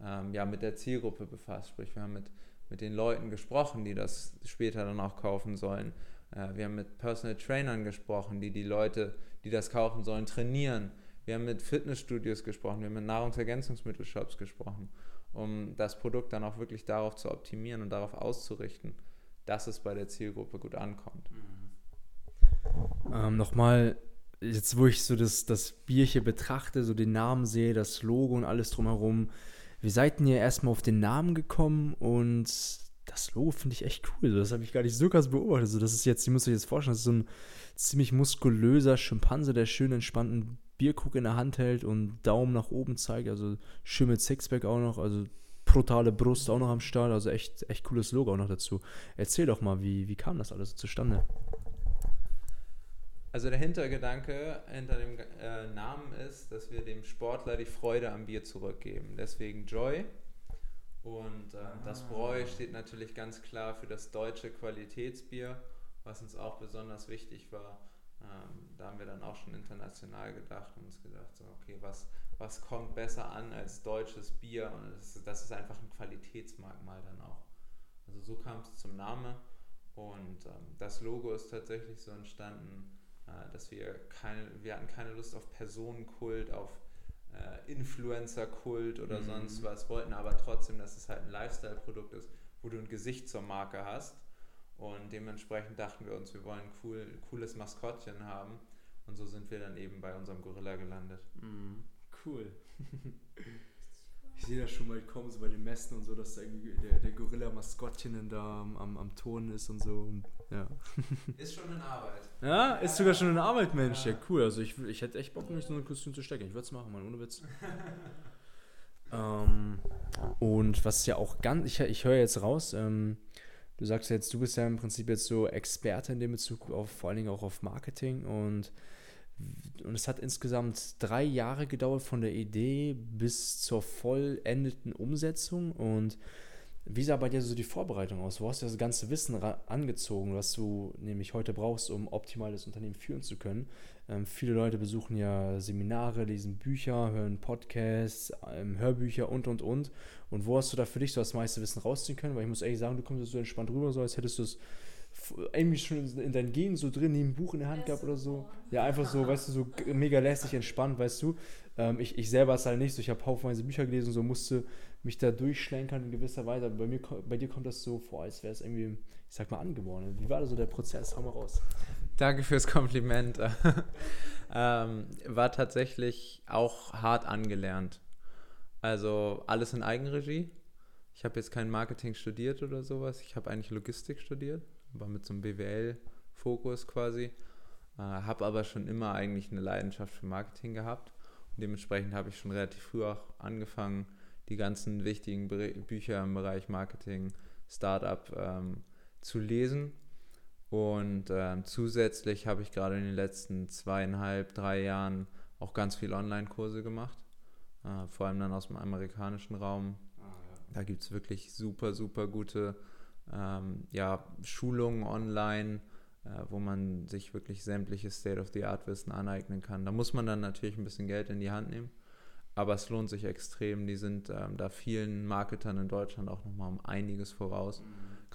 ähm, ja, mit der Zielgruppe befasst. Sprich, wir haben mit, mit den Leuten gesprochen, die das später dann auch kaufen sollen. Äh, wir haben mit Personal Trainern gesprochen, die die Leute, die das kaufen sollen, trainieren. Wir haben mit Fitnessstudios gesprochen, wir haben mit Nahrungsergänzungsmittelshops gesprochen, um das Produkt dann auch wirklich darauf zu optimieren und darauf auszurichten, dass es bei der Zielgruppe gut ankommt. Ähm, Nochmal, jetzt wo ich so das, das Bier hier betrachte, so den Namen sehe, das Logo und alles drumherum, wie seid ihr erstmal auf den Namen gekommen und das Logo finde ich echt cool. Das habe ich gar nicht so krass beobachtet. Also das ist jetzt, ihr müsst euch jetzt vorstellen, das ist so ein ziemlich muskulöser Schimpanse, der schön entspannten Bierkrug in der Hand hält und Daumen nach oben zeigt. Also schön mit Sixpack auch noch. Also brutale Brust auch noch am Start. Also echt, echt cooles Logo auch noch dazu. Erzähl doch mal, wie, wie kam das alles zustande? Also der Hintergedanke hinter dem äh, Namen ist, dass wir dem Sportler die Freude am Bier zurückgeben. Deswegen Joy. Und äh, das Bräu steht natürlich ganz klar für das deutsche Qualitätsbier, was uns auch besonders wichtig war. Ähm, da haben wir dann auch schon international gedacht und uns gedacht, so, okay, was, was kommt besser an als deutsches Bier? Und das, das ist einfach ein Qualitätsmerkmal dann auch. Also so kam es zum Namen. Und ähm, das Logo ist tatsächlich so entstanden, äh, dass wir keine, wir hatten keine Lust auf Personenkult, auf äh, Influencer-Kult oder Mhm. sonst was, wollten aber trotzdem, dass es halt ein Lifestyle-Produkt ist, wo du ein Gesicht zur Marke hast. Und dementsprechend dachten wir uns, wir wollen ein cool, cooles Maskottchen haben. Und so sind wir dann eben bei unserem Gorilla gelandet. Cool. Ich sehe das schon mal kommen, so bei den Messen und so, dass da irgendwie der, der Gorilla-Maskottchen da am, am, Ton ist und so. Ja. Ist schon in Arbeit. ja, ist sogar schon eine Arbeit, Mensch. Ja, cool. Also ich, ich hätte echt Bock, mich so ein Kostüm zu stecken. Ich würde es machen, Mann, ohne Witz. ähm, und was ja auch ganz, ich, ich höre jetzt raus, ähm, du sagst jetzt, du bist ja im Prinzip jetzt so Experte in dem Bezug auf, vor allen Dingen auch auf Marketing und und es hat insgesamt drei Jahre gedauert von der Idee bis zur vollendeten Umsetzung. Und wie sah bei dir so die Vorbereitung aus? Wo hast du das ganze Wissen angezogen, was du nämlich heute brauchst, um optimal das Unternehmen führen zu können? Ähm, viele Leute besuchen ja Seminare, lesen Bücher, hören Podcasts, ähm, Hörbücher und und und. Und wo hast du da für dich so das meiste Wissen rausziehen können? Weil ich muss ehrlich sagen, du kommst so entspannt rüber, so als hättest du es irgendwie schon in in deinen Genen so drin, neben ein Buch in der Hand gehabt oder so. Ja, einfach so, weißt du, so mega lässig, entspannt, weißt du. Ähm, ich, ich selber es halt nicht so. Ich habe haufenweise Bücher gelesen, so musste mich da durchschlenkern in gewisser Weise. Bei, mir, bei dir kommt das so vor, als wäre es irgendwie, ich sag mal, angeboren. Wie war da so der Prozess? Hau mal raus. Danke fürs Kompliment. ähm, war tatsächlich auch hart angelernt. Also alles in Eigenregie. Ich habe jetzt kein Marketing studiert oder sowas. Ich habe eigentlich Logistik studiert, aber mit so einem BWL-Fokus quasi. Äh, habe aber schon immer eigentlich eine Leidenschaft für Marketing gehabt. Und dementsprechend habe ich schon relativ früh auch angefangen, die ganzen wichtigen Bücher im Bereich Marketing, Startup ähm, zu lesen. Und ähm, zusätzlich habe ich gerade in den letzten zweieinhalb, drei Jahren auch ganz viele Online-Kurse gemacht. Äh, vor allem dann aus dem amerikanischen Raum. Da gibt es wirklich super, super gute ähm, ja, Schulungen online, äh, wo man sich wirklich sämtliches State-of-the-Art-Wissen aneignen kann. Da muss man dann natürlich ein bisschen Geld in die Hand nehmen. Aber es lohnt sich extrem. Die sind ähm, da vielen Marketern in Deutschland auch nochmal um einiges voraus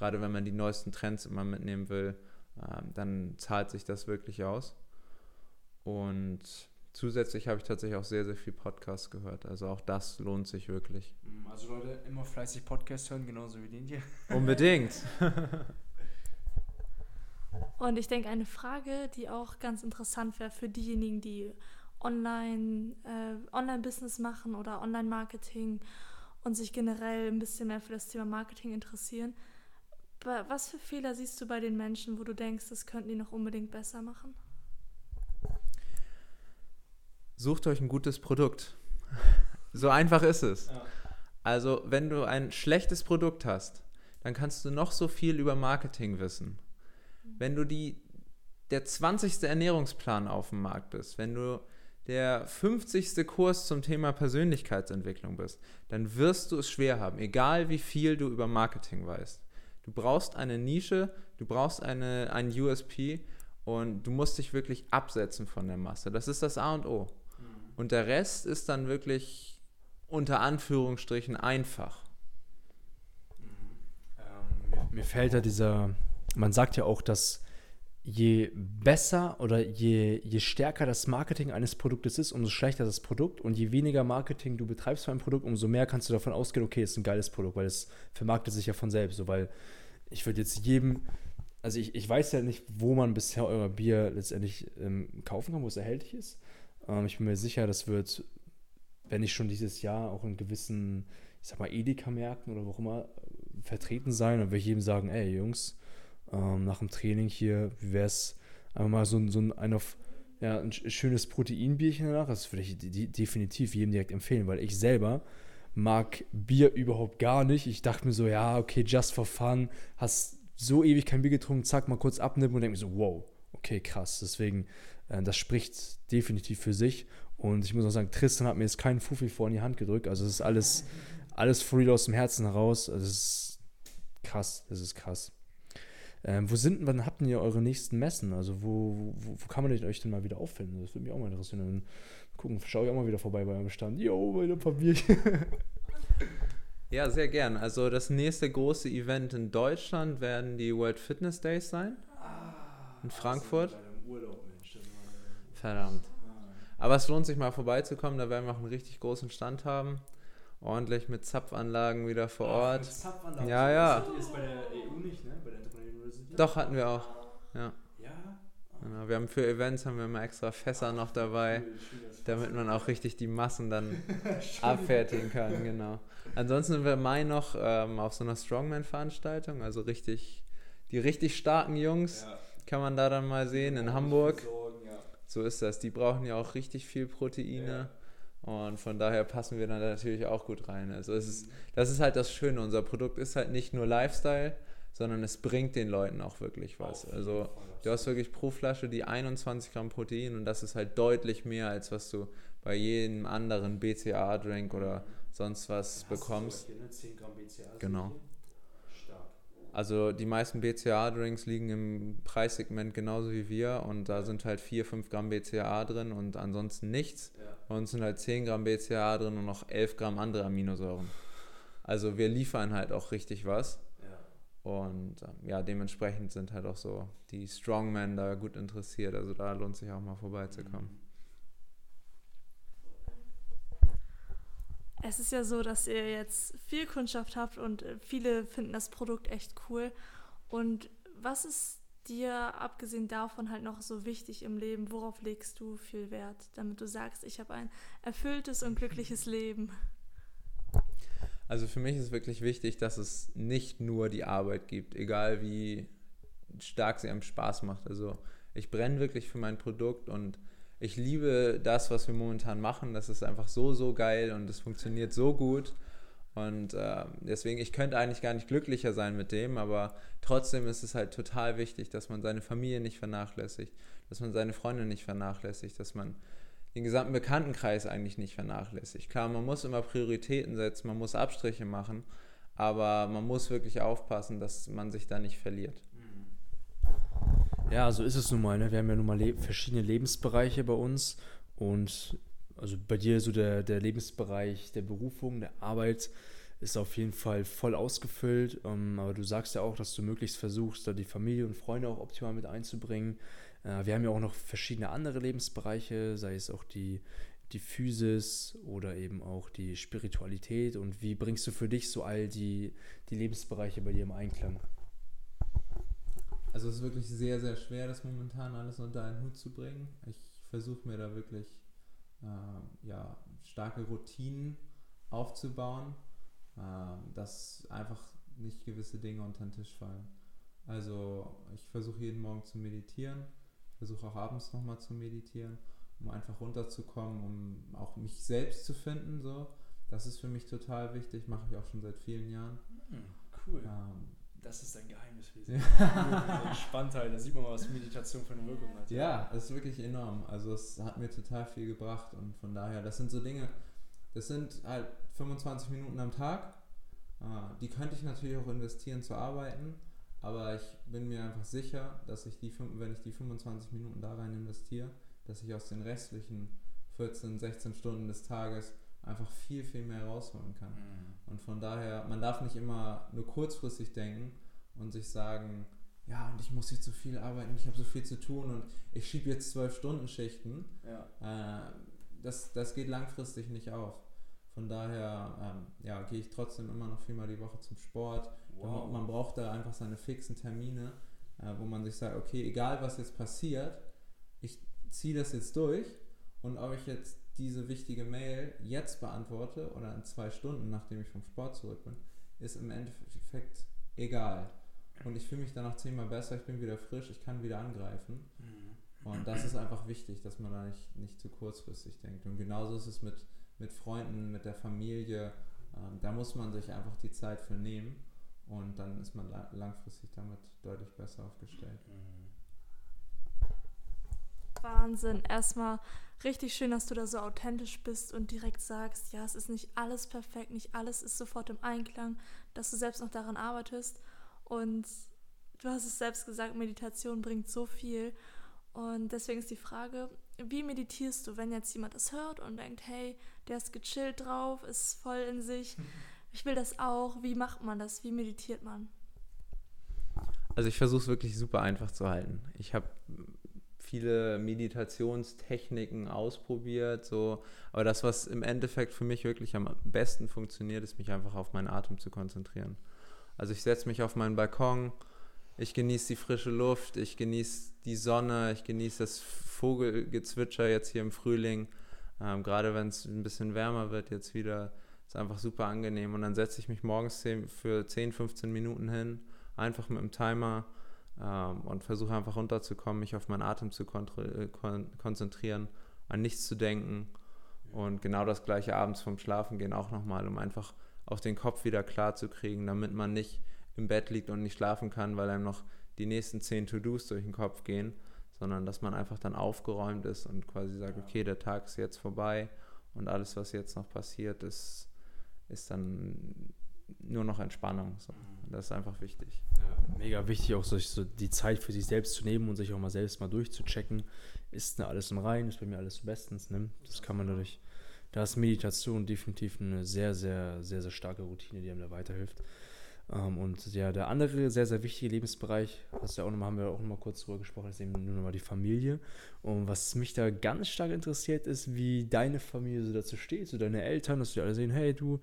gerade wenn man die neuesten Trends immer mitnehmen will, ähm, dann zahlt sich das wirklich aus. Und zusätzlich habe ich tatsächlich auch sehr, sehr viel Podcasts gehört. Also auch das lohnt sich wirklich. Also Leute, immer fleißig Podcast hören, genauso wie den hier. Unbedingt. Und ich denke, eine Frage, die auch ganz interessant wäre für diejenigen, die online, äh, Online-Business machen oder Online-Marketing und sich generell ein bisschen mehr für das Thema Marketing interessieren. Was für Fehler siehst du bei den Menschen, wo du denkst, das könnten die noch unbedingt besser machen? Sucht euch ein gutes Produkt. So einfach ist es. Ja. Also, wenn du ein schlechtes Produkt hast, dann kannst du noch so viel über Marketing wissen. Wenn du die, der 20. Ernährungsplan auf dem Markt bist, wenn du der 50. Kurs zum Thema Persönlichkeitsentwicklung bist, dann wirst du es schwer haben, egal wie viel du über Marketing weißt. Du brauchst eine Nische, du brauchst eine, ein USP und du musst dich wirklich absetzen von der Masse. Das ist das A und O. Und der Rest ist dann wirklich unter Anführungsstrichen einfach. Ähm, mir, mir fällt da dieser, man sagt ja auch, dass je besser oder je, je stärker das Marketing eines Produktes ist, umso schlechter das Produkt. Und je weniger Marketing du betreibst für ein Produkt, umso mehr kannst du davon ausgehen, okay, ist ein geiles Produkt, weil es vermarktet sich ja von selbst, so, weil ich würde jetzt jedem, also ich, ich weiß ja nicht, wo man bisher euer Bier letztendlich ähm, kaufen kann, wo es erhältlich ist. Ähm, ich bin mir sicher, das wird, wenn nicht schon dieses Jahr auch in gewissen, ich sag mal, Edeka-Märkten oder wo auch immer äh, vertreten sein. Und wir jedem sagen, ey Jungs, ähm, nach dem Training hier, wie wäre es einfach mal so, so ein, ein, auf, ja, ein schönes Proteinbierchen danach. Das würde ich definitiv jedem direkt empfehlen, weil ich selber mag Bier überhaupt gar nicht. Ich dachte mir so, ja, okay, just for fun, hast so ewig kein Bier getrunken, zack, mal kurz abnippen und denke mir so, wow, okay, krass. Deswegen, äh, das spricht definitiv für sich. Und ich muss auch sagen, Tristan hat mir jetzt keinen Fuffi vor in die Hand gedrückt. Also es ist alles, alles free aus dem Herzen heraus. Also es ist krass, das ist krass. Ähm, wo sind, wann habt ihr eure nächsten Messen? Also wo, wo, wo kann man euch denn mal wieder auffinden? Das würde mich auch mal interessieren. Dann gucken, schaue ich auch mal wieder vorbei bei eurem Stand. Jo, bei der Papierchen. Ja, sehr gern. Also das nächste große Event in Deutschland werden die World Fitness Days sein. Ah, in Frankfurt. Verdammt. Aber es lohnt sich mal vorbeizukommen, da werden wir auch einen richtig großen Stand haben. Ordentlich mit Zapfanlagen wieder vor Ort. Ja, ja. Das ist bei der EU nicht, ne? Bei der doch, hatten wir auch. Ja. Ja? Genau, wir haben für Events haben wir immer extra Fässer noch dabei, damit man auch richtig die Massen dann abfertigen kann, genau. Ansonsten sind wir im Mai noch ähm, auf so einer Strongman-Veranstaltung, also richtig, die richtig starken Jungs ja. kann man da dann mal sehen in Hamburg. Sorgen, ja. So ist das. Die brauchen ja auch richtig viel Proteine. Ja. Und von daher passen wir dann natürlich auch gut rein. Also es ist, das ist halt das Schöne. Unser Produkt ist halt nicht nur Lifestyle, sondern es bringt den Leuten auch wirklich was. Also du hast wirklich pro Flasche die 21 Gramm Protein und das ist halt deutlich mehr, als was du bei jedem anderen BCA-Drink oder sonst was bekommst. Hier, ne? 10 Gramm BCA genau. Also die meisten BCA-Drinks liegen im Preissegment genauso wie wir und da sind halt 4, 5 Gramm BCA drin und ansonsten nichts. Ja. Bei uns sind halt 10 Gramm BCA drin und noch 11 Gramm andere Aminosäuren. Also wir liefern halt auch richtig was. Und ähm, ja, dementsprechend sind halt auch so die Strongmen da gut interessiert. Also da lohnt sich auch mal vorbeizukommen. Es ist ja so, dass ihr jetzt viel Kundschaft habt und äh, viele finden das Produkt echt cool. Und was ist dir abgesehen davon halt noch so wichtig im Leben? Worauf legst du viel Wert, damit du sagst, ich habe ein erfülltes und glückliches Leben? Also für mich ist wirklich wichtig, dass es nicht nur die Arbeit gibt, egal wie stark sie einem Spaß macht. Also ich brenne wirklich für mein Produkt und ich liebe das, was wir momentan machen. Das ist einfach so, so geil und es funktioniert so gut. Und äh, deswegen, ich könnte eigentlich gar nicht glücklicher sein mit dem, aber trotzdem ist es halt total wichtig, dass man seine Familie nicht vernachlässigt, dass man seine Freunde nicht vernachlässigt, dass man den gesamten Bekanntenkreis eigentlich nicht vernachlässigt. Klar, man muss immer Prioritäten setzen, man muss Abstriche machen, aber man muss wirklich aufpassen, dass man sich da nicht verliert. Ja, so ist es nun mal. Ne? Wir haben ja nun mal le verschiedene Lebensbereiche bei uns und also bei dir so der, der Lebensbereich der Berufung, der Arbeit ist auf jeden Fall voll ausgefüllt. Ähm, aber du sagst ja auch, dass du möglichst versuchst, da die Familie und Freunde auch optimal mit einzubringen. Äh, wir haben ja auch noch verschiedene andere Lebensbereiche, sei es auch die, die Physis oder eben auch die Spiritualität. Und wie bringst du für dich so all die, die Lebensbereiche bei dir im Einklang? Also es ist wirklich sehr, sehr schwer, das momentan alles unter einen Hut zu bringen. Ich versuche mir da wirklich äh, ja, starke Routinen aufzubauen, äh, dass einfach nicht gewisse Dinge unter den Tisch fallen. Also ich versuche jeden Morgen zu meditieren versuche auch abends nochmal zu meditieren, um einfach runterzukommen, um auch mich selbst zu finden. So. Das ist für mich total wichtig, mache ich auch schon seit vielen Jahren. Mhm, cool. Ähm, das ist dein Geheimnis. Ja. Entspanntheit, da sieht man mal, was Meditation für eine Wirkung hat. Ja, das ist wirklich enorm. Also es hat mir total viel gebracht und von daher, das sind so Dinge, das sind halt 25 Minuten am Tag. Ah, die könnte ich natürlich auch investieren zu arbeiten, aber ich bin mir einfach sicher, dass ich die, wenn ich die 25 Minuten da rein investiere, dass ich aus den restlichen 14, 16 Stunden des Tages einfach viel, viel mehr rausholen kann. Mhm. Und von daher, man darf nicht immer nur kurzfristig denken und sich sagen, ja, und ich muss jetzt so viel arbeiten, ich habe so viel zu tun und ich schiebe jetzt zwölf Stunden Schichten. Ja. Äh, das, das geht langfristig nicht auf. Von daher ähm, ja, gehe ich trotzdem immer noch viermal die Woche zum Sport. Wow. Man braucht da einfach seine fixen Termine, äh, wo man sich sagt, okay, egal was jetzt passiert, ich ziehe das jetzt durch und ob ich jetzt diese wichtige Mail jetzt beantworte oder in zwei Stunden, nachdem ich vom Sport zurück bin, ist im Endeffekt egal. Und ich fühle mich danach zehnmal besser, ich bin wieder frisch, ich kann wieder angreifen. Mhm. Und das ist einfach wichtig, dass man da nicht, nicht zu kurzfristig denkt. Und genauso ist es mit, mit Freunden, mit der Familie. Ähm, da muss man sich einfach die Zeit für nehmen. Und dann ist man langfristig damit deutlich besser aufgestellt. Mhm. Wahnsinn. Erstmal richtig schön, dass du da so authentisch bist und direkt sagst, ja, es ist nicht alles perfekt, nicht alles ist sofort im Einklang, dass du selbst noch daran arbeitest. Und du hast es selbst gesagt, Meditation bringt so viel. Und deswegen ist die Frage, wie meditierst du, wenn jetzt jemand das hört und denkt, hey, der ist gechillt drauf, ist voll in sich, ich will das auch. Wie macht man das? Wie meditiert man? Also ich versuche es wirklich super einfach zu halten. Ich habe viele Meditationstechniken ausprobiert, so, aber das, was im Endeffekt für mich wirklich am besten funktioniert, ist mich einfach auf meinen Atem zu konzentrieren. Also ich setze mich auf meinen Balkon, ich genieße die frische Luft, ich genieße die Sonne, ich genieße das Vogelgezwitscher jetzt hier im Frühling. Ähm, gerade wenn es ein bisschen wärmer wird jetzt wieder, ist einfach super angenehm. Und dann setze ich mich morgens für 10, 15 Minuten hin, einfach mit dem Timer ähm, und versuche einfach runterzukommen, mich auf meinen Atem zu kon konzentrieren, an nichts zu denken. Und genau das gleiche abends vom Schlafen gehen auch nochmal, um einfach auf den Kopf wieder klar zu kriegen, damit man nicht im Bett liegt und nicht schlafen kann, weil einem noch die nächsten zehn To-Dos durch den Kopf gehen, sondern dass man einfach dann aufgeräumt ist und quasi sagt, okay, der Tag ist jetzt vorbei und alles, was jetzt noch passiert, ist, ist dann nur noch Entspannung. So. Das ist einfach wichtig. Ja, mega wichtig, auch so, so, die Zeit für sich selbst zu nehmen und sich auch mal selbst mal durchzuchecken. Ist ne, alles im Reinen, ist bei mir alles bestens. Ne? Das kann man dadurch, da ist Meditation definitiv eine sehr, sehr, sehr, sehr starke Routine, die einem da weiterhilft. Ähm, und ja, der andere sehr, sehr wichtige Lebensbereich, das ja auch nochmal, haben wir auch nochmal kurz drüber gesprochen, ist eben nur nochmal die Familie. Und was mich da ganz stark interessiert, ist, wie deine Familie so dazu steht, so deine Eltern, dass die alle sehen, hey du,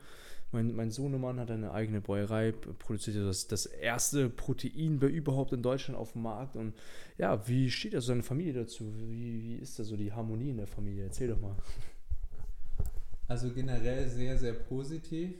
mein, mein Sohnemann hat eine eigene Bäuerei, produziert das, das erste Protein überhaupt in Deutschland auf dem Markt. Und ja, wie steht also deine Familie dazu? Wie, wie ist da so die Harmonie in der Familie? Erzähl doch mal. Also generell sehr, sehr positiv.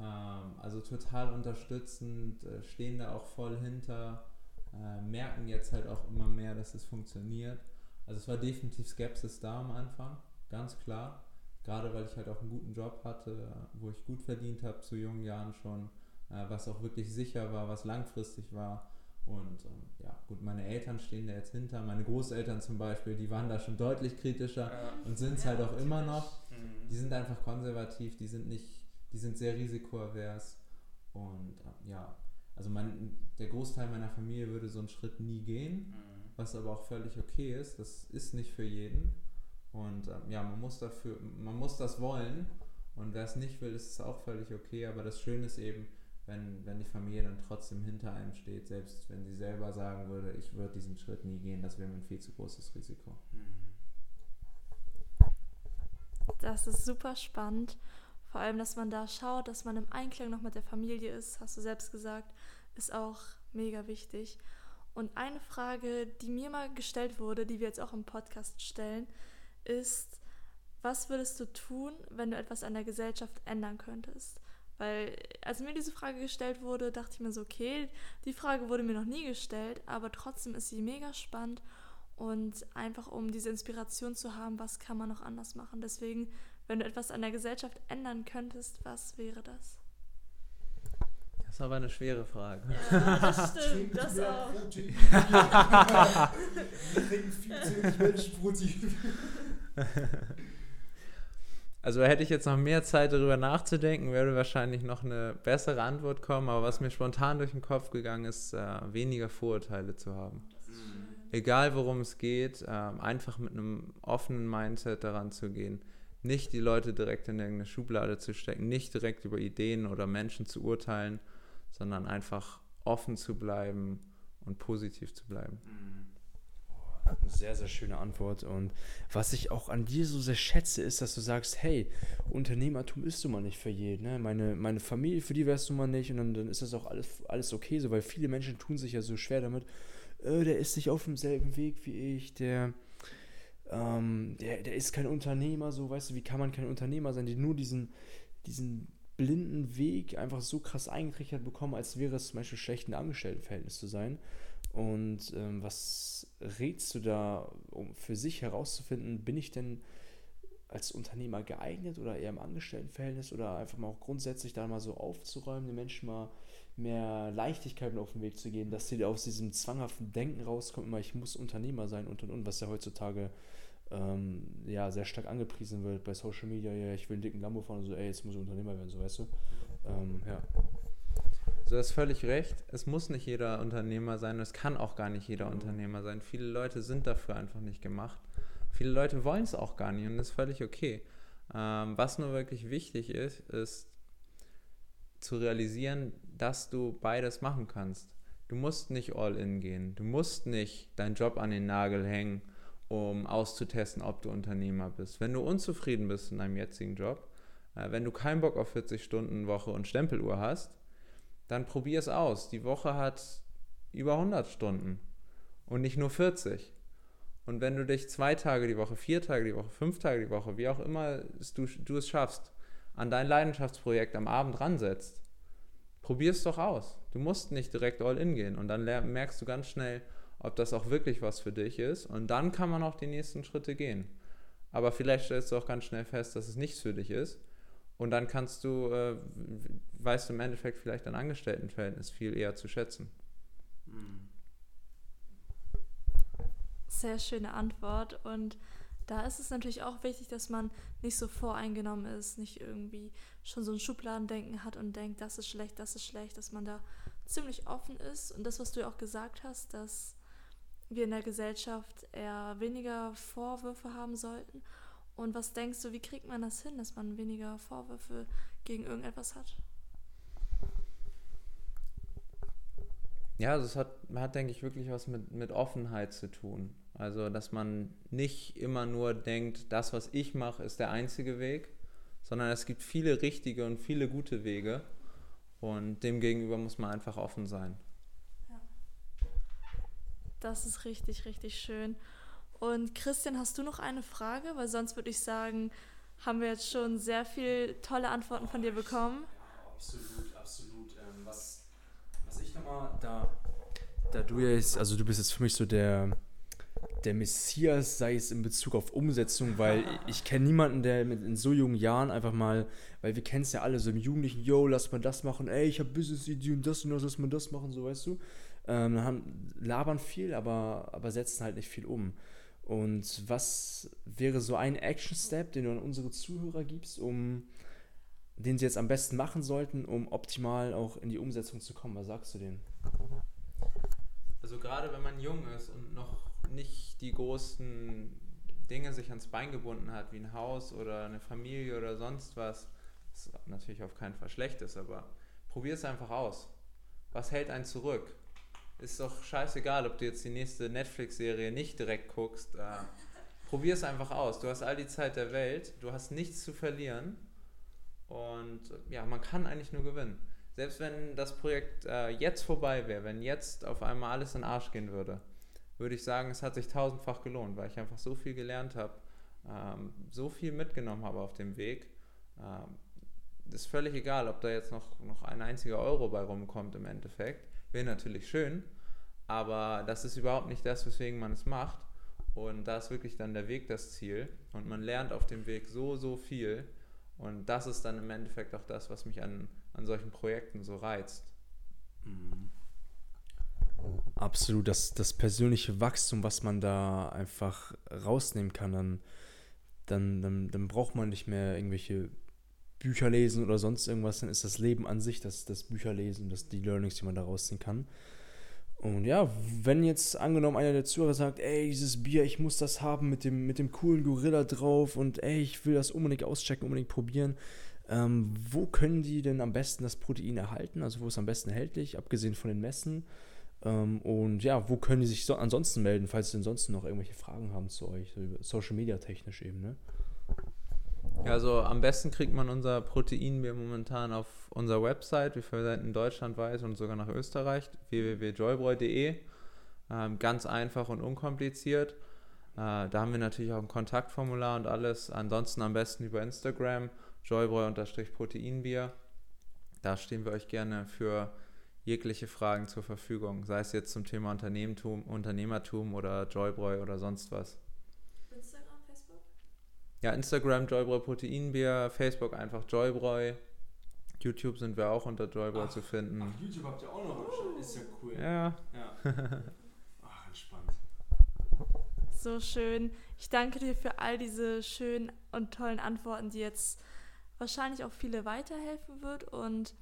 Ähm, also total unterstützend, äh, stehen da auch voll hinter, äh, merken jetzt halt auch immer mehr, dass es funktioniert. Also es war definitiv Skepsis da am Anfang, ganz klar. Gerade weil ich halt auch einen guten Job hatte, wo ich gut verdient habe zu jungen Jahren schon, äh, was auch wirklich sicher war, was langfristig war. Und ähm, ja, gut, meine Eltern stehen da jetzt hinter. Meine Großeltern zum Beispiel, die waren da schon deutlich kritischer ja. und sind es ja, halt auch immer noch. Mhm. Die sind einfach konservativ, die sind nicht, die sind sehr risikoavers. Und äh, ja, also mein, der Großteil meiner Familie würde so einen Schritt nie gehen, mhm. was aber auch völlig okay ist. Das ist nicht für jeden. Und ähm, ja, man muss dafür, man muss das wollen. Und wer es nicht will, ist es auch völlig okay. Aber das Schöne ist eben, wenn, wenn die Familie dann trotzdem hinter einem steht, selbst wenn sie selber sagen würde, ich würde diesen Schritt nie gehen, das wäre mir ein viel zu großes Risiko. Das ist super spannend. Vor allem, dass man da schaut, dass man im Einklang noch mit der Familie ist, hast du selbst gesagt, ist auch mega wichtig. Und eine Frage, die mir mal gestellt wurde, die wir jetzt auch im Podcast stellen, ist, was würdest du tun, wenn du etwas an der Gesellschaft ändern könntest? Weil als mir diese Frage gestellt wurde, dachte ich mir so, okay, die Frage wurde mir noch nie gestellt, aber trotzdem ist sie mega spannend und einfach um diese Inspiration zu haben, was kann man noch anders machen. Deswegen, wenn du etwas an der Gesellschaft ändern könntest, was wäre das? Das ist aber eine schwere Frage. Ja, das stimmt, das auch. Wir trinken viel zu wenig Menschenprotein. Also hätte ich jetzt noch mehr Zeit darüber nachzudenken, würde wahrscheinlich noch eine bessere Antwort kommen. Aber was mir spontan durch den Kopf gegangen ist, äh, weniger Vorurteile zu haben. Egal worum es geht, äh, einfach mit einem offenen Mindset daran zu gehen. Nicht die Leute direkt in irgendeine Schublade zu stecken, nicht direkt über Ideen oder Menschen zu urteilen, sondern einfach offen zu bleiben und positiv zu bleiben. Eine sehr, sehr schöne Antwort. Und was ich auch an dir so sehr schätze, ist, dass du sagst, hey, Unternehmertum ist du mal nicht für jeden. Ne? Meine, meine Familie, für die wärst du mal nicht. Und dann, dann ist das auch alles, alles okay so, weil viele Menschen tun sich ja so schwer damit. Äh, der ist nicht auf demselben Weg wie ich, der, ähm, der, der ist kein Unternehmer, so, weißt du, wie kann man kein Unternehmer sein, die nur diesen, diesen blinden Weg einfach so krass eingetrichtert bekommen, als wäre es zum Beispiel schlecht, ein Angestelltenverhältnis zu sein. Und ähm, was rätst du da, um für sich herauszufinden, bin ich denn als Unternehmer geeignet oder eher im Angestelltenverhältnis oder einfach mal auch grundsätzlich da mal so aufzuräumen, den Menschen mal mehr Leichtigkeit auf den Weg zu gehen, dass sie aus diesem zwanghaften Denken rauskommen, immer ich muss Unternehmer sein und und und, was ja heutzutage ähm, ja sehr stark angepriesen wird bei Social Media, ja, ich will einen dicken Lambo fahren und so, ey, jetzt muss ich Unternehmer werden, so weißt du. Ähm, ja. Du hast völlig recht. Es muss nicht jeder Unternehmer sein. Es kann auch gar nicht jeder mhm. Unternehmer sein. Viele Leute sind dafür einfach nicht gemacht. Viele Leute wollen es auch gar nicht und das ist völlig okay. Ähm, was nur wirklich wichtig ist, ist zu realisieren, dass du beides machen kannst. Du musst nicht all in gehen. Du musst nicht deinen Job an den Nagel hängen, um auszutesten, ob du Unternehmer bist. Wenn du unzufrieden bist in deinem jetzigen Job, äh, wenn du keinen Bock auf 40 Stunden Woche und Stempeluhr hast, dann probier es aus. Die Woche hat über 100 Stunden und nicht nur 40. Und wenn du dich zwei Tage die Woche, vier Tage die Woche, fünf Tage die Woche, wie auch immer du, du es schaffst, an dein Leidenschaftsprojekt am Abend ransetzt, probier es doch aus. Du musst nicht direkt all in gehen und dann merkst du ganz schnell, ob das auch wirklich was für dich ist und dann kann man auch die nächsten Schritte gehen. Aber vielleicht stellst du auch ganz schnell fest, dass es nichts für dich ist und dann kannst du, äh, weißt du im Endeffekt vielleicht dein Angestelltenverhältnis viel eher zu schätzen. Sehr schöne Antwort. Und da ist es natürlich auch wichtig, dass man nicht so voreingenommen ist, nicht irgendwie schon so ein Schubladendenken hat und denkt, das ist schlecht, das ist schlecht, dass man da ziemlich offen ist. Und das, was du ja auch gesagt hast, dass wir in der Gesellschaft eher weniger Vorwürfe haben sollten und was denkst du, wie kriegt man das hin, dass man weniger Vorwürfe gegen irgendetwas hat? Ja, also es hat, hat, denke ich, wirklich was mit, mit Offenheit zu tun. Also, dass man nicht immer nur denkt, das, was ich mache, ist der einzige Weg, sondern es gibt viele richtige und viele gute Wege. Und demgegenüber muss man einfach offen sein. Ja. Das ist richtig, richtig schön. Und Christian, hast du noch eine Frage? Weil sonst würde ich sagen, haben wir jetzt schon sehr viele tolle Antworten von dir bekommen. Ja, absolut, absolut. Ähm, was, was ich nochmal da, da du jetzt, also du bist jetzt für mich so der, der Messias, sei es in Bezug auf Umsetzung, weil ich kenne niemanden, der mit in so jungen Jahren einfach mal, weil wir kennen es ja alle, so im Jugendlichen, yo, lass mal das machen, ey, ich habe Business-Idee und das und das, lass mal das machen, so weißt du. Ähm, haben, labern viel, aber, aber setzen halt nicht viel um. Und was wäre so ein Action-Step, den du an unsere Zuhörer gibst, um den sie jetzt am besten machen sollten, um optimal auch in die Umsetzung zu kommen? Was sagst du denen? Also gerade wenn man jung ist und noch nicht die großen Dinge sich ans Bein gebunden hat, wie ein Haus oder eine Familie oder sonst was, was natürlich auf keinen Fall schlecht ist, aber probier es einfach aus. Was hält einen zurück? Ist doch scheißegal, ob du jetzt die nächste Netflix-Serie nicht direkt guckst. Äh, Probier es einfach aus. Du hast all die Zeit der Welt, du hast nichts zu verlieren und ja, man kann eigentlich nur gewinnen. Selbst wenn das Projekt äh, jetzt vorbei wäre, wenn jetzt auf einmal alles in den Arsch gehen würde, würde ich sagen, es hat sich tausendfach gelohnt, weil ich einfach so viel gelernt habe, ähm, so viel mitgenommen habe auf dem Weg. Ähm, ist völlig egal, ob da jetzt noch, noch ein einziger Euro bei rumkommt im Endeffekt wäre natürlich schön, aber das ist überhaupt nicht das, weswegen man es macht. Und da ist wirklich dann der Weg das Ziel. Und man lernt auf dem Weg so, so viel. Und das ist dann im Endeffekt auch das, was mich an, an solchen Projekten so reizt. Mhm. Absolut, das, das persönliche Wachstum, was man da einfach rausnehmen kann, dann, dann, dann, dann braucht man nicht mehr irgendwelche Bücher lesen oder sonst irgendwas, dann ist das Leben an sich das, das Bücherlesen, das die Learnings, die man da rausziehen kann. Und ja, wenn jetzt angenommen einer der Zuhörer sagt, ey, dieses Bier, ich muss das haben mit dem, mit dem coolen Gorilla drauf und ey, ich will das unbedingt auschecken, unbedingt probieren, ähm, wo können die denn am besten das Protein erhalten? Also wo ist am besten erhältlich, abgesehen von den Messen? Ähm, und ja, wo können die sich so ansonsten melden, falls sie ansonsten noch irgendwelche Fragen haben zu euch, so Social Media technisch eben, ne? Also am besten kriegt man unser Proteinbier momentan auf unserer Website. Wir versenden deutschlandweit und sogar nach Österreich, www.joybräu.de. Ähm, ganz einfach und unkompliziert. Äh, da haben wir natürlich auch ein Kontaktformular und alles. Ansonsten am besten über Instagram, joybräu-proteinbier. Da stehen wir euch gerne für jegliche Fragen zur Verfügung, sei es jetzt zum Thema Unternehmertum, Unternehmertum oder Joybräu oder sonst was. Ja, Instagram Joybräu Proteinbier, Facebook einfach Joybräu. YouTube sind wir auch unter Joybräu zu finden. Ach, YouTube habt ihr auch noch, ist ja cool. Ja, Ja. Ach, entspannt. So schön. Ich danke dir für all diese schönen und tollen Antworten, die jetzt wahrscheinlich auch viele weiterhelfen wird. Und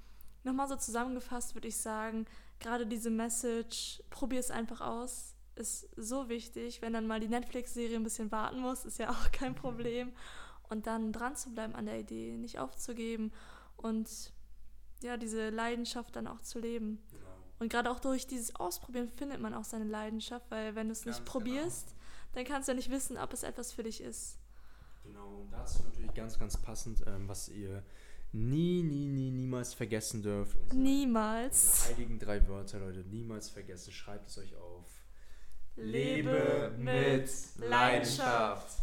nochmal so zusammengefasst würde ich sagen, gerade diese Message, probier es einfach aus, ist so wichtig. Wenn dann mal die Netflix-Serie ein bisschen warten muss, ist ja auch kein Problem. Und dann dran zu bleiben an der Idee, nicht aufzugeben und ja, diese Leidenschaft dann auch zu leben. Genau. Und gerade auch durch dieses Ausprobieren findet man auch seine Leidenschaft, weil wenn du es nicht probierst, dann kannst du ja nicht wissen, ob es etwas für dich ist. Genau, und dazu natürlich ganz, ganz passend, ähm, was ihr nie, nie, nie, niemals vergessen dürft. Unsere, Niemals. unsere heiligen drei Wörter, Leute, niemals vergessen. Schreibt es euch auf. Lebe mit Leidenschaft.